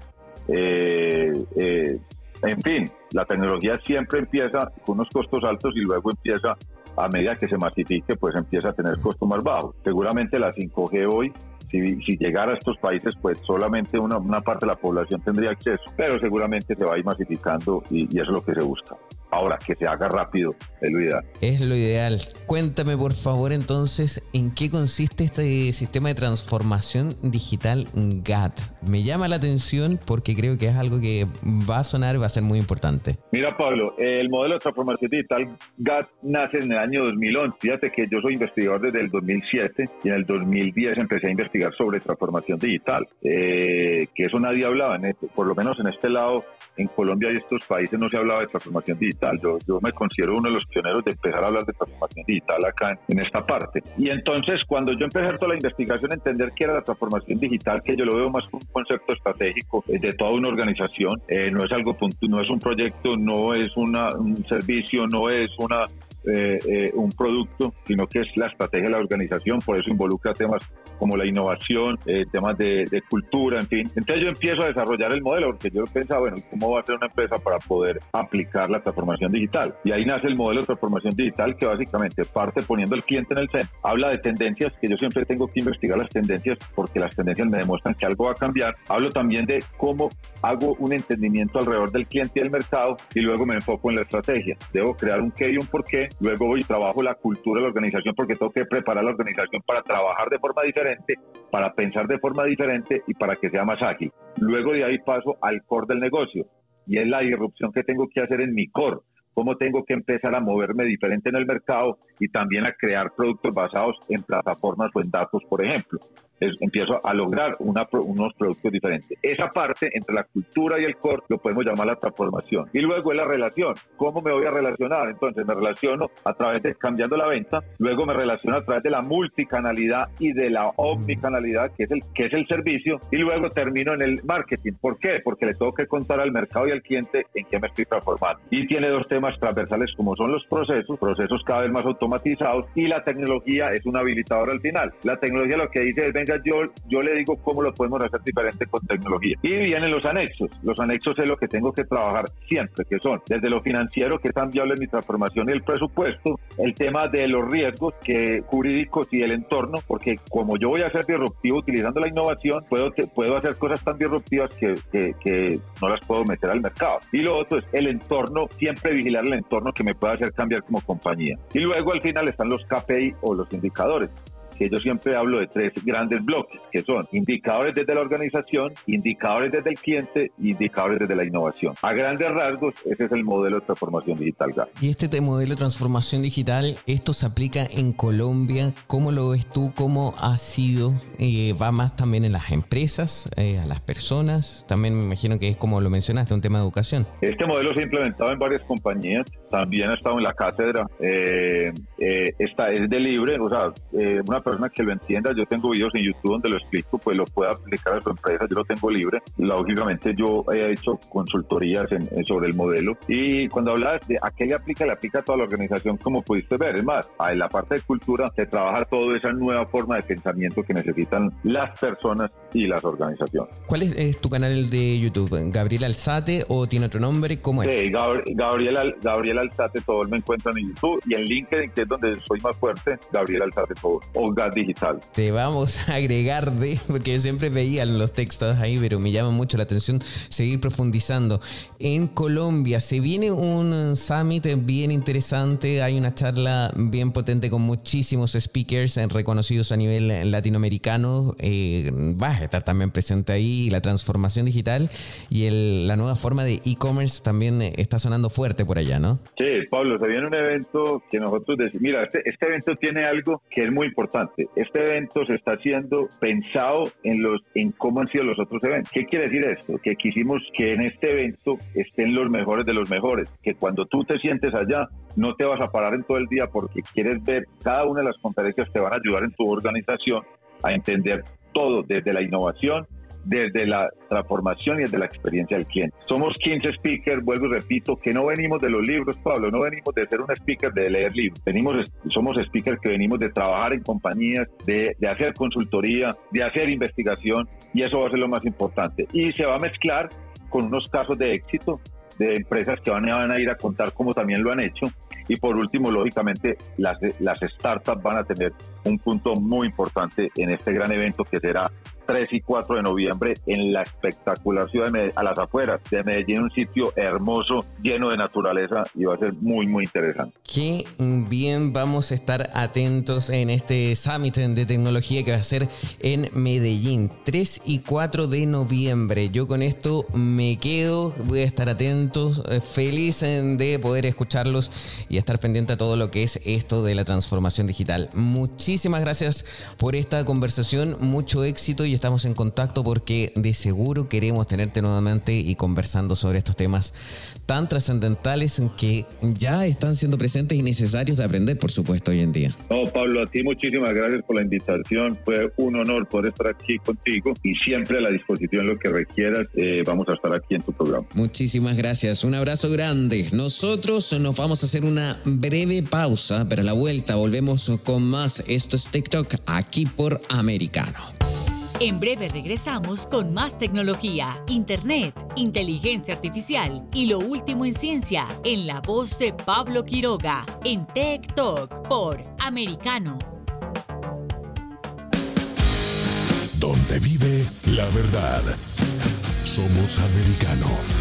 [SPEAKER 5] Eh, eh, en fin, la tecnología siempre empieza con unos costos altos y luego empieza, a medida que se masifique, pues empieza a tener costos más bajos. Seguramente la 5G hoy, si, llegara a estos países, pues solamente una, parte de la población tendría acceso, pero seguramente se va a ir masificando y eso es lo que se busca. Ahora, que se haga rápido es lo ideal.
[SPEAKER 1] Es lo ideal. Cuéntame, por favor, entonces, ¿en qué consiste este sistema de transformación digital GAT? Me llama la atención porque creo que es algo que va a sonar y va a ser muy importante.
[SPEAKER 5] Mira, Pablo, el modelo de transformación digital GAT nace en el año 2011. Fíjate que yo soy investigador desde el 2007 y en el 2010 empecé a investigar sobre transformación digital, eh, que eso nadie hablaba, en este, por lo menos en este lado, en Colombia y estos países no se hablaba de transformación digital yo, yo me considero uno de los pioneros de empezar a hablar de transformación digital acá en, esta parte. Y entonces, cuando yo empecé toda la investigación, entender qué era la transformación digital, que yo lo veo más como un concepto estratégico de toda una organización, eh, no es algo no es un proyecto, no es una, un servicio, no es una eh, eh, un producto, sino que es la estrategia de la organización, por eso involucra temas como la innovación, eh, temas de, cultura, en fin. Entonces yo empiezo a desarrollar el modelo, porque yo pensaba, bueno, ¿cómo va a ser una empresa para poder aplicar la transformación digital? Y ahí nace el modelo de transformación digital, que básicamente parte poniendo al cliente en el centro. Habla de tendencias, que yo siempre tengo que investigar las tendencias, porque las tendencias me demuestran que algo va a cambiar. Hablo también de cómo hago un entendimiento alrededor del cliente y del mercado, y luego me enfoco en la estrategia. Debo crear un qué y un por qué, luego voy trabajo la cultura de la organización porque tengo que preparar la organización para trabajar de forma diferente, para pensar de forma diferente y para que sea más ágil. Luego de ahí paso al core del negocio y es la disrupción que tengo que hacer en mi core cómo tengo que empezar a moverme diferente en el mercado y también a crear productos basados en plataformas o en datos, por ejemplo empiezo a lograr unos productos diferentes. Esa parte entre la cultura y el core lo podemos llamar la transformación. Y luego es la relación. ¿Cómo me voy a relacionar? Entonces me relaciono a través de cambiando la venta, luego me relaciono a través de la multicanalidad y de la omnicanalidad, que es el, que es el servicio, y luego termino en el marketing. ¿Por qué? Porque le tengo que contar al mercado y al cliente en qué me estoy transformando. Y tiene dos temas transversales como son los procesos, procesos cada vez más automatizados, y la tecnología es un habilitador al final. La tecnología lo que dice es, venga, yo, yo le digo cómo lo podemos hacer diferente con tecnología. Y vienen los anexos. Los anexos es lo que tengo que trabajar siempre, que son desde lo financiero, que tan viable mi transformación y el presupuesto, el tema de los riesgos que jurídicos y el entorno, porque como yo voy a ser disruptivo utilizando la innovación, puedo, puedo hacer cosas tan disruptivas que, que, que no las puedo meter al mercado. Y lo otro es el entorno, siempre vigilar el entorno que me pueda hacer cambiar como compañía. Y luego al final están los KPI o los indicadores yo siempre hablo de tres grandes bloques, que son indicadores desde la organización, indicadores desde el cliente indicadores desde la innovación. A grandes rasgos, ese es el modelo de transformación digital.
[SPEAKER 1] Y este modelo de transformación digital, ¿esto se aplica en Colombia? ¿Cómo lo ves tú? ¿Cómo ha sido? Eh, ¿Va más también en las empresas, eh, a las personas? También me imagino que es como lo mencionaste, un tema de educación.
[SPEAKER 5] Este modelo se ha implementado en varias compañías también ha estado en la cátedra. Eh, eh, esta es de libre, o sea, eh, una persona que lo entienda, yo tengo videos en YouTube donde lo explico, pues lo puede aplicar a su empresa, yo lo tengo libre. Lógicamente yo he hecho consultorías sobre el modelo y cuando hablas de a qué le aplica, le aplica a toda la organización, como pudiste ver. Es más, en la parte de cultura se trabaja toda esa nueva forma de pensamiento que necesitan las personas y las organizaciones.
[SPEAKER 1] ¿Cuál es, tu canal de YouTube? ¿Gabriel Alzate o tiene otro nombre? ¿Cómo es?
[SPEAKER 5] Sí, Gabriel, Gabriel Alzate, todos me encuentran en YouTube y en LinkedIn, que es donde soy más fuerte, Gabriel Alzate, todo. O Digital.
[SPEAKER 1] Te vamos a agregar de, porque yo siempre veía los textos ahí, pero me llama mucho la atención seguir profundizando. En Colombia se viene un summit bien interesante, hay una charla bien potente con muchísimos speakers reconocidos a nivel latinoamericano. Eh, vas a estar también presente ahí, la transformación digital y el, la nueva forma de e-commerce también está sonando fuerte por allá, ¿no?
[SPEAKER 5] Sí, Pablo, se viene un evento que nosotros decimos, mira, este, este evento tiene algo que es muy importante. Este evento se está haciendo pensado en, los, en cómo han sido los otros eventos. ¿Qué quiere decir esto? Que quisimos que en este evento estén los mejores de los mejores, que cuando tú te sientes allá, no te vas a parar en todo el día porque quieres ver cada una de las conferencias que van a ayudar en tu organización a entender todo, desde la innovación desde la transformación y desde la experiencia del cliente. Somos 15 speakers, vuelvo y repito, que no venimos de los libros, Pablo, no venimos de ser un speaker de leer libros, venimos, somos speakers que venimos de trabajar en compañías, de, de hacer consultoría, de hacer investigación y eso va a ser lo más importante. Y se va a mezclar con unos casos de éxito de empresas que van, van, a ir a contar cómo también lo han hecho. Y por último, lógicamente, las, las startups van a tener un punto muy importante en este gran evento que será 3 y 4 de noviembre en la espectacular ciudad de Medellín, a las afueras de Medellín, un sitio hermoso, lleno de naturaleza y va a ser muy, muy interesante.
[SPEAKER 1] Qué bien vamos a estar atentos en este Summit de tecnología que va a ser en Medellín, 3 y 4 de noviembre. Yo con esto me quedo, voy a estar atentos, eh, feliz de poder escucharlos y estar pendiente a todo lo que es esto de la transformación digital. Muchísimas gracias por esta conversación, mucho éxito y estamos en contacto porque de seguro queremos tenerte nuevamente y conversando sobre estos temas tan trascendentales que ya están siendo presentes y necesarios de aprender, por supuesto, hoy en día.
[SPEAKER 5] No, Pablo, a ti muchísimas gracias por la invitación. Fue un honor poder estar aquí contigo y siempre a la disposición lo que requieras. Eh, vamos a estar aquí en tu programa.
[SPEAKER 1] Muchísimas gracias. Un abrazo grande. Nosotros nos vamos a hacer una breve pausa, pero a la vuelta volvemos con más. Esto es TikTok aquí por Americano.
[SPEAKER 2] En breve regresamos con más tecnología, internet, inteligencia artificial y lo último en ciencia en la voz de Pablo Quiroga en Tech Talk por Americano.
[SPEAKER 3] Donde vive la verdad. Somos americano.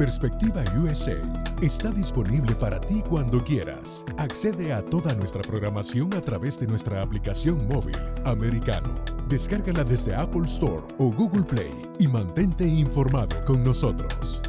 [SPEAKER 3] Perspectiva USA está disponible para ti cuando quieras. Accede a toda nuestra programación a través de nuestra aplicación móvil americano. Descárgala desde Apple Store o Google Play y mantente informado con nosotros.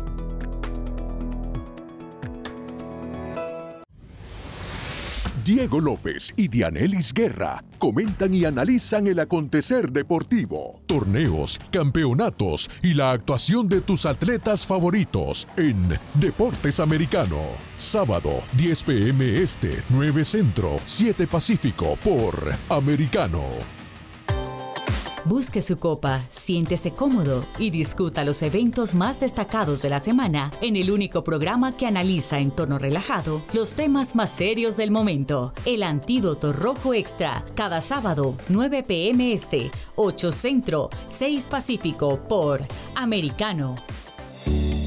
[SPEAKER 3] Diego López y Dianelis Guerra comentan y analizan el acontecer deportivo, torneos, campeonatos y la actuación de tus atletas favoritos en Deportes Americano. Sábado, 10 pm este, 9 centro, 7 pacífico por Americano.
[SPEAKER 2] Busque su copa, siéntese cómodo y discuta los eventos más destacados de la semana en el único programa que analiza en tono relajado los temas más serios del momento. El Antídoto Rojo Extra, cada sábado, 9 pm este, 8 Centro, 6 Pacífico por Americano.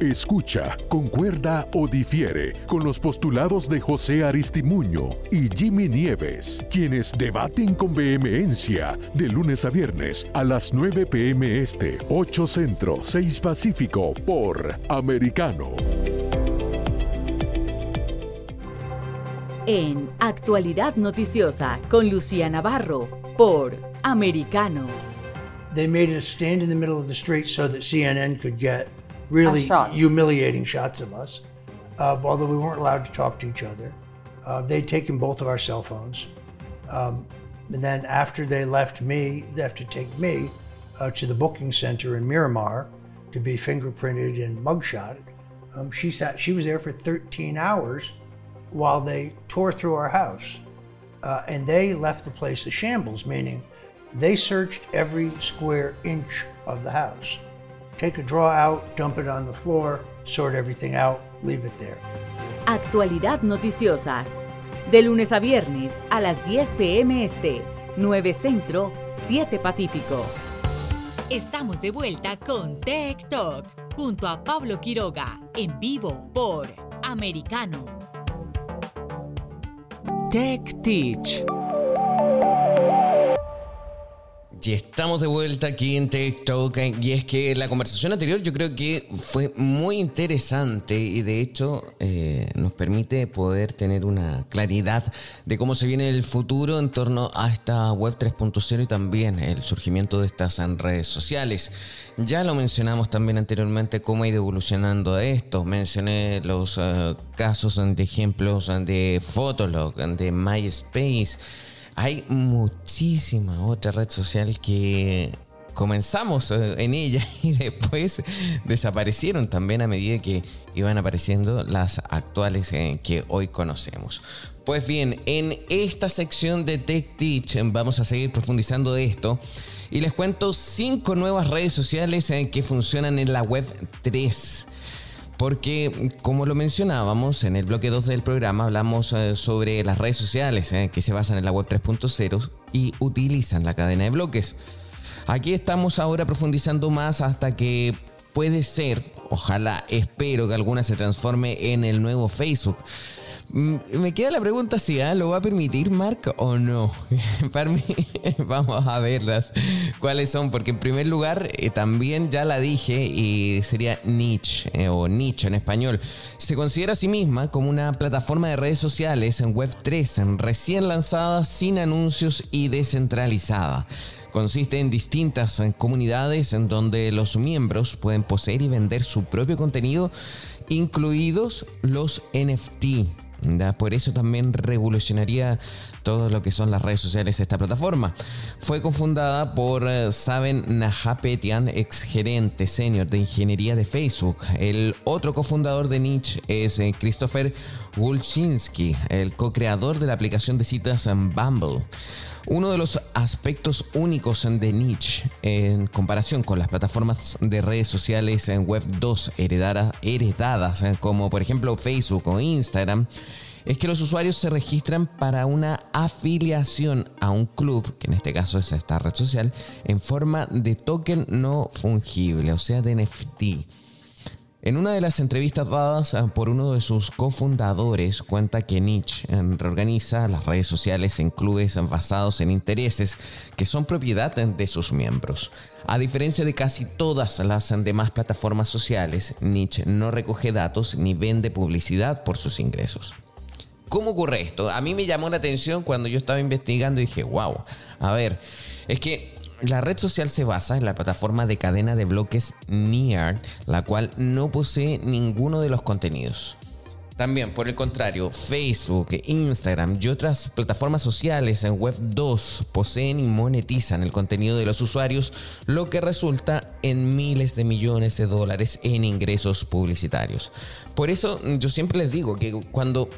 [SPEAKER 3] Escucha, concuerda o difiere con los postulados de José Aristimuño y Jimmy Nieves, quienes debaten con vehemencia de lunes a viernes a las 9 pm este, 8 centro, 6 pacífico por Americano.
[SPEAKER 2] En Actualidad Noticiosa con Lucía Navarro por Americano.
[SPEAKER 4] They made us stand in the middle of the street so that CNN could get really humiliating shots of us, uh, although we weren't allowed to talk to each other. Uh, they'd taken both of our cell phones. Um, and then after they left me, they have to take me uh, to the booking center in Miramar to be fingerprinted and mugshotted. Um, she sat. She was there for 13 hours while they tore through our house, uh, and they left the place a shambles. Meaning, they searched every square inch of the house. Take a draw out, dump it on the floor, sort everything out, leave it there.
[SPEAKER 2] Actualidad noticiosa. De lunes a viernes a las 10 pm este, 9 Centro, 7 Pacífico. Estamos de vuelta con Tech Talk junto a Pablo Quiroga en vivo por Americano. Tech Teach.
[SPEAKER 1] Y estamos de vuelta aquí en TikTok y es que la conversación anterior yo creo que fue muy interesante y de hecho eh, nos permite poder tener una claridad de cómo se viene el futuro en torno a esta web 3.0 y también el surgimiento de estas redes sociales. Ya lo mencionamos también anteriormente cómo ha ido evolucionando esto. Mencioné los eh, casos de ejemplos de Fotolog, de MySpace hay muchísima otra red social que comenzamos eh, en ella y después desaparecieron también a medida que iban apareciendo las actuales eh, que hoy conocemos. Pues bien, en esta sección de Tech Teach vamos a seguir profundizando de esto y les cuento cinco nuevas redes sociales eh, que funcionan en la web 3. Porque, como lo mencionábamos en el bloque 2 del programa, hablamos eh, sobre las redes sociales eh, que se basan en la web 3.0 y utilizan la cadena de bloques. Aquí estamos ahora profundizando más hasta que puede ser, ojalá, espero que alguna se transforme en el nuevo Facebook. Mm, me queda la pregunta si lo va a permitir Mark o no. Para mí, vamos a verlas cuáles son, porque en primer lugar eh, también ya la dije y sería niche eh, o nicho en español. Se considera a sí misma como una plataforma de redes sociales en Web 3, recién lanzada, sin anuncios y descentralizada consiste en distintas eh, comunidades en donde los miembros pueden poseer y vender su propio contenido, incluidos los NFT. Por eso también revolucionaría todo lo que son las redes sociales de esta plataforma. Fue cofundada por eh, Saben Nahapetian, ex gerente senior de ingeniería de Facebook. El otro cofundador de Niche es eh, Christopher Wulczynski, el co-creador de la aplicación de citas Bumble. Uno de los aspectos únicos de Niche en comparación con las plataformas de redes sociales en Web 2 heredadas, eh, como por ejemplo Facebook o Instagram es que los usuarios se registran para una afiliación a un club, que en este caso es esta red social, en forma de token no fungible, o sea, de NFT. En una de las entrevistas dadas eh, por uno de sus cofundadores, cuenta que Niche eh, reorganiza las redes sociales en clubes basados en intereses que son propiedad de sus miembros. A diferencia de casi todas las demás plataformas sociales, Niche no recoge datos ni vende publicidad por sus ingresos. ¿Cómo ocurre esto? A mí me llamó la atención cuando yo estaba investigando y dije, wow, a ver, es que la red social se basa en la plataforma de cadena de bloques Near, la cual no posee ninguno de los contenidos. También, por el contrario, Facebook, Instagram y otras plataformas sociales en Web 2 poseen y monetizan el contenido de los usuarios, lo que resulta en miles de millones de dólares en ingresos publicitarios. Por eso yo siempre les digo que cuando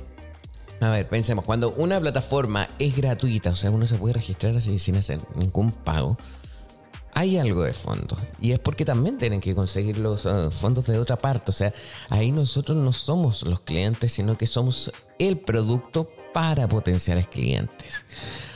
[SPEAKER 1] a ver, pensemos, cuando una plataforma es gratuita, o sea, uno se puede registrar así sin hacer ningún pago, hay algo de fondo. Y es porque también tienen que conseguir los eh, fondos de otra parte. O sea, ahí nosotros no somos los clientes, sino que somos el producto para potenciales clientes.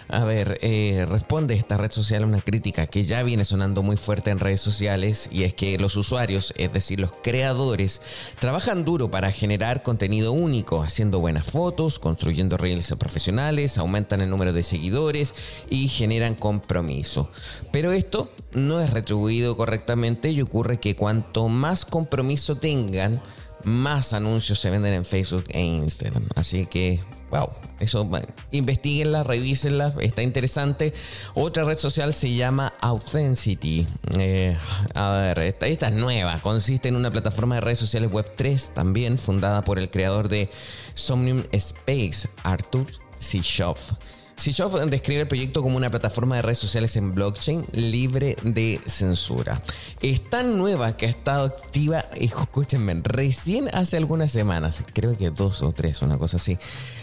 [SPEAKER 1] A ver, eh, responde esta red social a una crítica que ya viene sonando muy fuerte en redes sociales y es que los usuarios, es decir, los creadores, trabajan duro para generar contenido único, haciendo buenas fotos, construyendo reels profesionales, aumentan el número de seguidores y generan compromiso. Pero esto no es retribuido correctamente y ocurre que cuanto más compromiso tengan, más anuncios se venden en Facebook e Instagram. Así que, wow, eso, investiguenla, revísenla, está interesante. Otra red social se llama Authenticity. Eh, a ver, esta, es nueva, consiste en una plataforma de redes sociales web 3, también fundada por el creador de Somnium Space, Arthur C. Sishoff describe el proyecto como una plataforma de redes sociales en blockchain libre de censura. Es tan nueva que ha estado activa, escúchenme, recién hace algunas semanas, creo que dos o tres, una cosa así.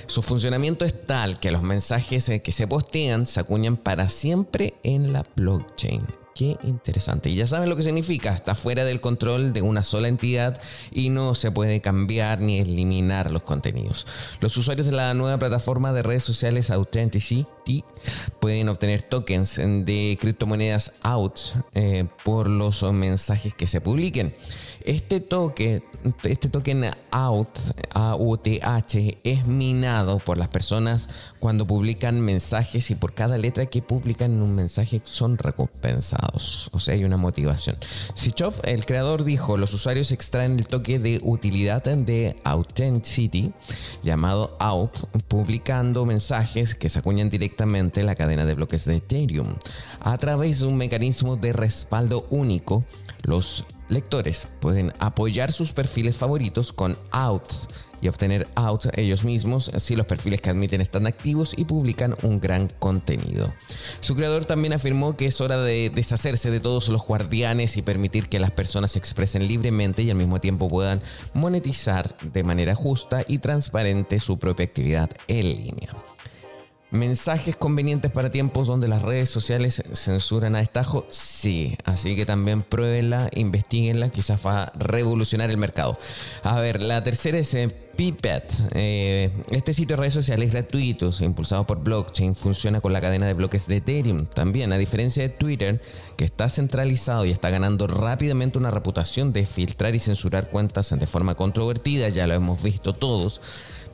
[SPEAKER 1] Su funcionamiento es tal que los mensajes que se postean se acuñan para siempre en la blockchain. Qué interesante. Y ya saben lo que significa. Está fuera del control de una sola entidad y no se puede cambiar ni eliminar los contenidos. Los usuarios de la nueva plataforma de redes sociales Authenticity pueden obtener tokens de criptomonedas out eh, por los mensajes que se publiquen. Este token, este token AUT, AUTH, es minado por las personas cuando publican mensajes y por cada letra que publican en un mensaje son recompensados. O sea, hay una motivación. Sichov, el creador, dijo: Los usuarios extraen el toque de utilidad de Authenticity, llamado AUT, publicando mensajes que se acuñan directamente en la cadena de bloques de Ethereum. A través de un mecanismo de respaldo único, los lectores pueden apoyar sus perfiles favoritos con out y obtener out ellos mismos si los perfiles que admiten están activos y publican un gran contenido. Su creador también afirmó que es hora de deshacerse de todos los guardianes y permitir que las personas se expresen libremente y al mismo tiempo puedan monetizar de manera justa y transparente su propia actividad en línea. ¿Mensajes convenientes para tiempos donde las redes sociales censuran a destajo? Sí, así que también pruébenla, investiguenla, quizás va a revolucionar el mercado. A ver, la tercera es eh, Pipet. Eh, este sitio de redes sociales gratuitos, impulsado por blockchain, funciona con la cadena de bloques de Ethereum. También, a diferencia de Twitter, que está centralizado y está ganando rápidamente una reputación de filtrar y censurar cuentas de forma controvertida, ya lo hemos visto todos.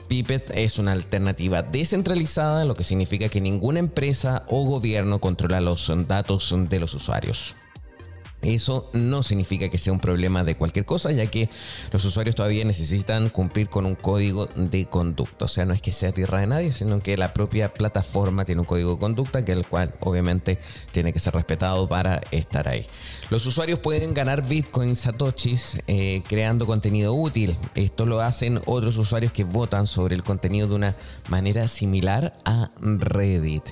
[SPEAKER 1] Pipet es una alternativa descentralizada, lo que significa que ninguna empresa o gobierno controla los datos de los usuarios. Eso no significa que sea un problema de cualquier cosa, ya que los usuarios todavía necesitan cumplir con un código de conducta. O sea, no es que sea tierra de nadie, sino que la propia plataforma tiene un código de conducta, que el cual obviamente tiene que ser respetado para estar ahí. Los usuarios pueden ganar Bitcoin Satoshis eh, creando contenido útil. Esto lo hacen otros usuarios que votan sobre el contenido de una manera similar a Reddit.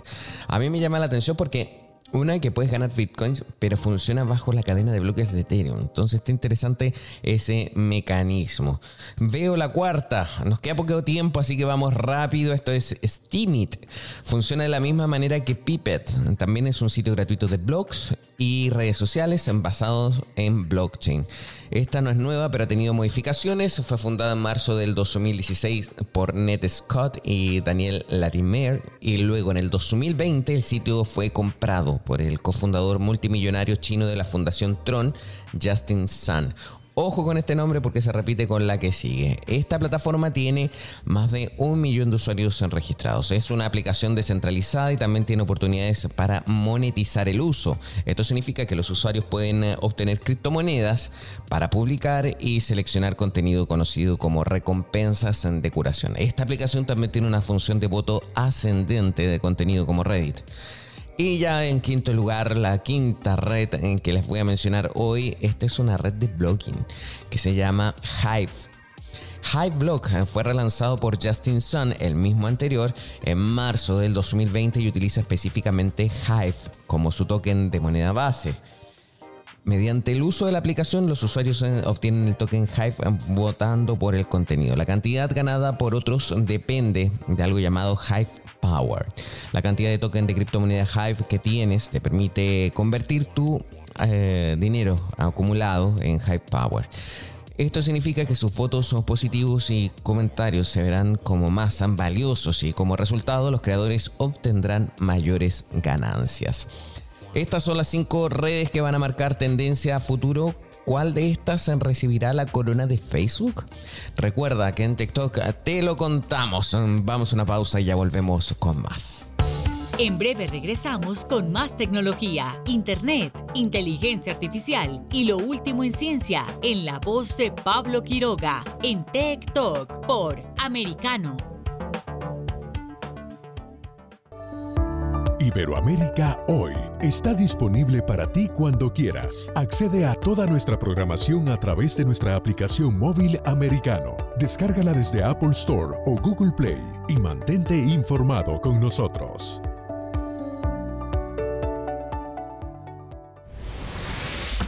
[SPEAKER 1] A mí me llama la atención porque una que puedes ganar bitcoins, pero funciona bajo la cadena de bloques de Ethereum. Entonces está interesante ese mecanismo. Veo la cuarta. Nos queda poco tiempo, así que vamos rápido. Esto es Steemit. Funciona de la misma manera que Pipet. También es un sitio gratuito de blogs y redes sociales basados en blockchain. Esta no es nueva, pero ha tenido modificaciones. Fue fundada en marzo del 2016 por Ned Scott y Daniel Latimer. Y luego en el 2020 el sitio fue comprado por el cofundador multimillonario chino de la Fundación Tron, Justin Sun. Ojo con este nombre porque se repite con la que sigue. Esta plataforma tiene más de un millón de usuarios registrados. Es una aplicación descentralizada y también tiene oportunidades para monetizar el uso. Esto significa que los usuarios pueden eh, obtener criptomonedas para publicar y seleccionar contenido conocido como recompensas de curación. Esta aplicación también tiene una función de voto ascendente de contenido como Reddit. Y ya en quinto lugar, la quinta red en que les voy a mencionar hoy, esta es una red de blogging que se llama Hive. Hive Blog fue relanzado por Justin Sun, el mismo anterior, en marzo del 2020 y utiliza específicamente Hive como su token de moneda base. Mediante el uso de la aplicación, los usuarios obtienen el token Hive votando por el contenido. La cantidad ganada por otros depende de algo llamado Hive Power. La cantidad de token de criptomoneda Hive que tienes te permite convertir tu eh, dinero acumulado en Hive Power. Esto significa que sus fotos son positivos y comentarios se verán como más valiosos y como resultado los creadores obtendrán mayores ganancias. Estas son las cinco redes que van a marcar tendencia a futuro. ¿Cuál de estas recibirá la corona de Facebook? Recuerda que en TikTok te lo contamos. Vamos a una pausa y ya volvemos con más.
[SPEAKER 2] En breve regresamos con más tecnología, internet, inteligencia artificial y lo último en ciencia en la voz de Pablo Quiroga en Tech por Americano.
[SPEAKER 3] Iberoamérica Hoy está disponible para ti cuando quieras. Accede a toda nuestra programación a través de nuestra aplicación móvil americano. Descárgala desde Apple Store o Google Play y mantente informado con nosotros.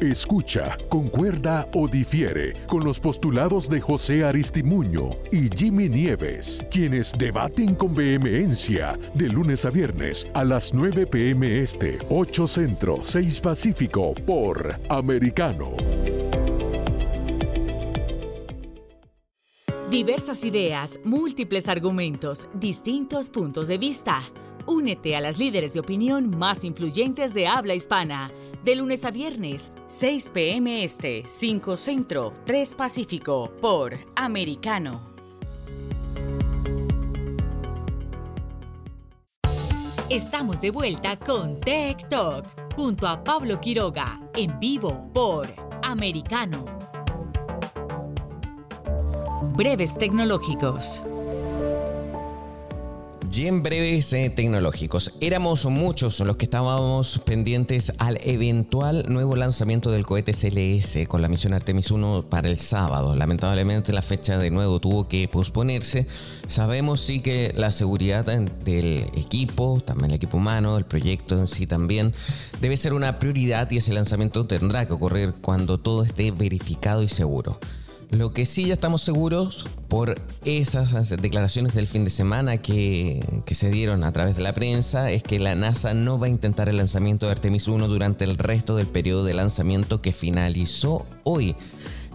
[SPEAKER 3] Escucha, concuerda o difiere con los postulados de José Aristimuño y Jimmy Nieves, quienes debaten con vehemencia de lunes a viernes a las 9 pm este, 8 centro, 6 pacífico por Americano.
[SPEAKER 2] Diversas ideas, múltiples argumentos, distintos puntos de vista. Únete a las líderes de opinión más influyentes de habla hispana de lunes a viernes, 6 p.m. Este, 5 Centro, 3 Pacífico, por Americano. Estamos de vuelta con Tech Talk, junto a Pablo Quiroga, en vivo por Americano. Breves tecnológicos.
[SPEAKER 1] Y en breves eh, tecnológicos, éramos muchos los que estábamos pendientes al eventual nuevo lanzamiento del cohete CLS con la misión Artemis 1 para el sábado. Lamentablemente la fecha de nuevo tuvo que posponerse. Sabemos sí que la seguridad del equipo, también el equipo humano, el proyecto en sí también, debe ser una prioridad y ese lanzamiento tendrá que ocurrir cuando todo esté verificado y seguro. Lo que sí ya estamos seguros por esas declaraciones del fin de semana que, se dieron a través de la prensa es que la NASA no va a intentar el lanzamiento de Artemis 1 durante el resto del periodo de lanzamiento que finalizó hoy.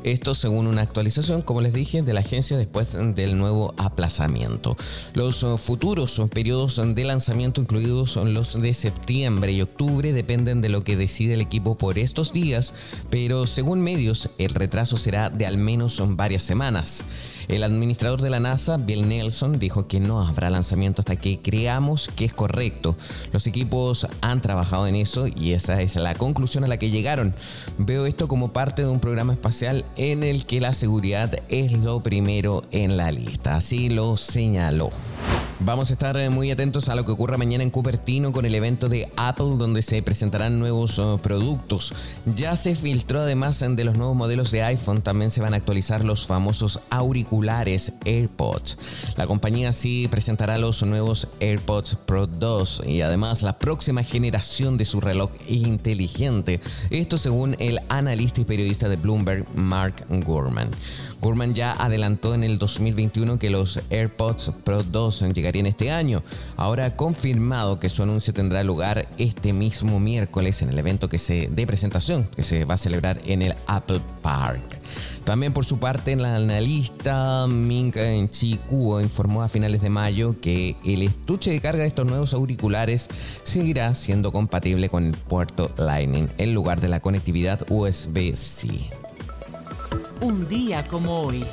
[SPEAKER 1] Esto según una actualización, como les dije, de la agencia después del nuevo aplazamiento. Los uh, futuros periodos de lanzamiento, incluidos los de septiembre y octubre, dependen de lo que decide el equipo por estos días, pero según medios, el retraso será de al menos varias semanas. El administrador de la NASA, Bill Nelson, dijo que no habrá lanzamiento hasta que creamos que es correcto. Los equipos han trabajado en eso y esa es la conclusión a la que llegaron. Veo esto como parte de un programa espacial en el que la seguridad es lo primero en la lista. Así lo señaló. Vamos a estar eh, muy atentos a lo que ocurra mañana en Cupertino con el evento de Apple donde se presentarán nuevos oh, productos. Ya se filtró además de los nuevos modelos de iPhone, también se van a actualizar los famosos auriculares AirPods. La compañía sí presentará los nuevos AirPods Pro 2 y además la próxima generación de su reloj inteligente. Esto según el analista y periodista de Bloomberg, Mark Gurman. Gurman ya adelantó en el 2021 que los AirPods Pro 2 llegarían este año. Ahora ha confirmado que su anuncio tendrá lugar este mismo miércoles en el evento que se, de presentación que se va a celebrar en el Apple Park. También por su parte, la analista Ming Chi Kuo informó a finales de mayo que el estuche de carga de estos nuevos auriculares seguirá siendo compatible con el puerto Lightning en lugar de la conectividad USB-C.
[SPEAKER 2] Un día como hoy.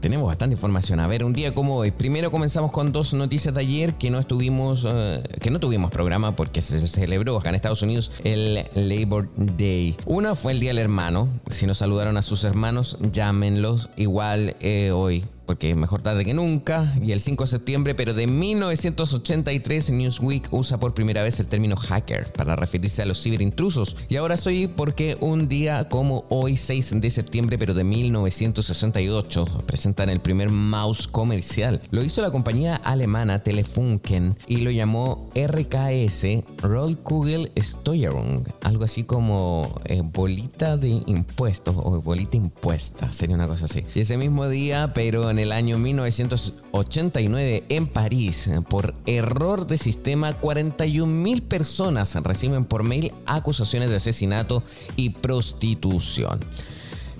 [SPEAKER 1] Tenemos bastante información. A ver, un día como hoy. Primero comenzamos con dos noticias de ayer que no estuvimos, eh, que no tuvimos programa porque se celebró acá en Estados Unidos el Labor Day. Una fue el Día del Hermano. Si nos saludaron a sus hermanos, llámenlos. Igual eh, hoy porque es mejor tarde que nunca, y el 5 de septiembre, pero de 1983 Newsweek usa por primera vez el término hacker para referirse a los ciberintrusos. Y ahora soy porque un día como hoy, 6 de septiembre, pero de 1968, presentan el primer mouse comercial. Lo hizo la compañía alemana Telefunken y lo llamó RKS Rollkugel Steuerung, algo así como eh, bolita de impuestos o bolita impuesta, sería una cosa así. Y ese mismo día, pero en el año 1989 en París, por error de sistema, 41 mil personas reciben por mail acusaciones de asesinato y prostitución.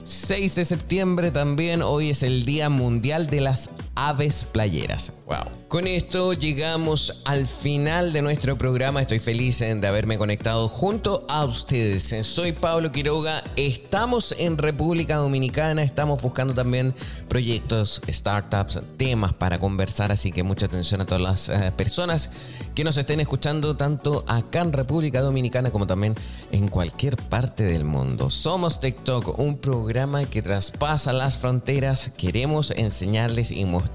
[SPEAKER 1] 6 de septiembre también, hoy es el Día Mundial de las Aves Playeras. Wow. Con esto llegamos al final de nuestro programa. Estoy feliz de haberme conectado junto a ustedes. Soy Pablo Quiroga. Estamos en República Dominicana. Estamos buscando también proyectos, startups, temas para conversar. Así que mucha atención a todas las eh, personas que nos estén escuchando tanto acá en República Dominicana como también en cualquier parte del mundo. Somos TikTok, un programa que traspasa las fronteras. Queremos enseñarles y mostrarles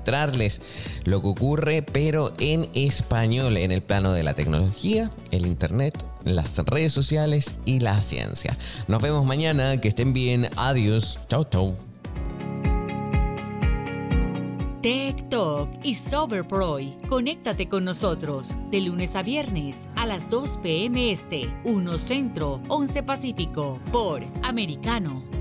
[SPEAKER 1] lo que ocurre pero en español, en el plano de la tecnología, el Internet, las redes sociales y la ciencia. Nos vemos mañana, que estén bien, adiós, chau chau.
[SPEAKER 2] Tech Talk y Soberproy. Conéctate con nosotros de lunes a viernes a las 2 p.m. Este, 1 Centro, 11 Pacífico, por Americano.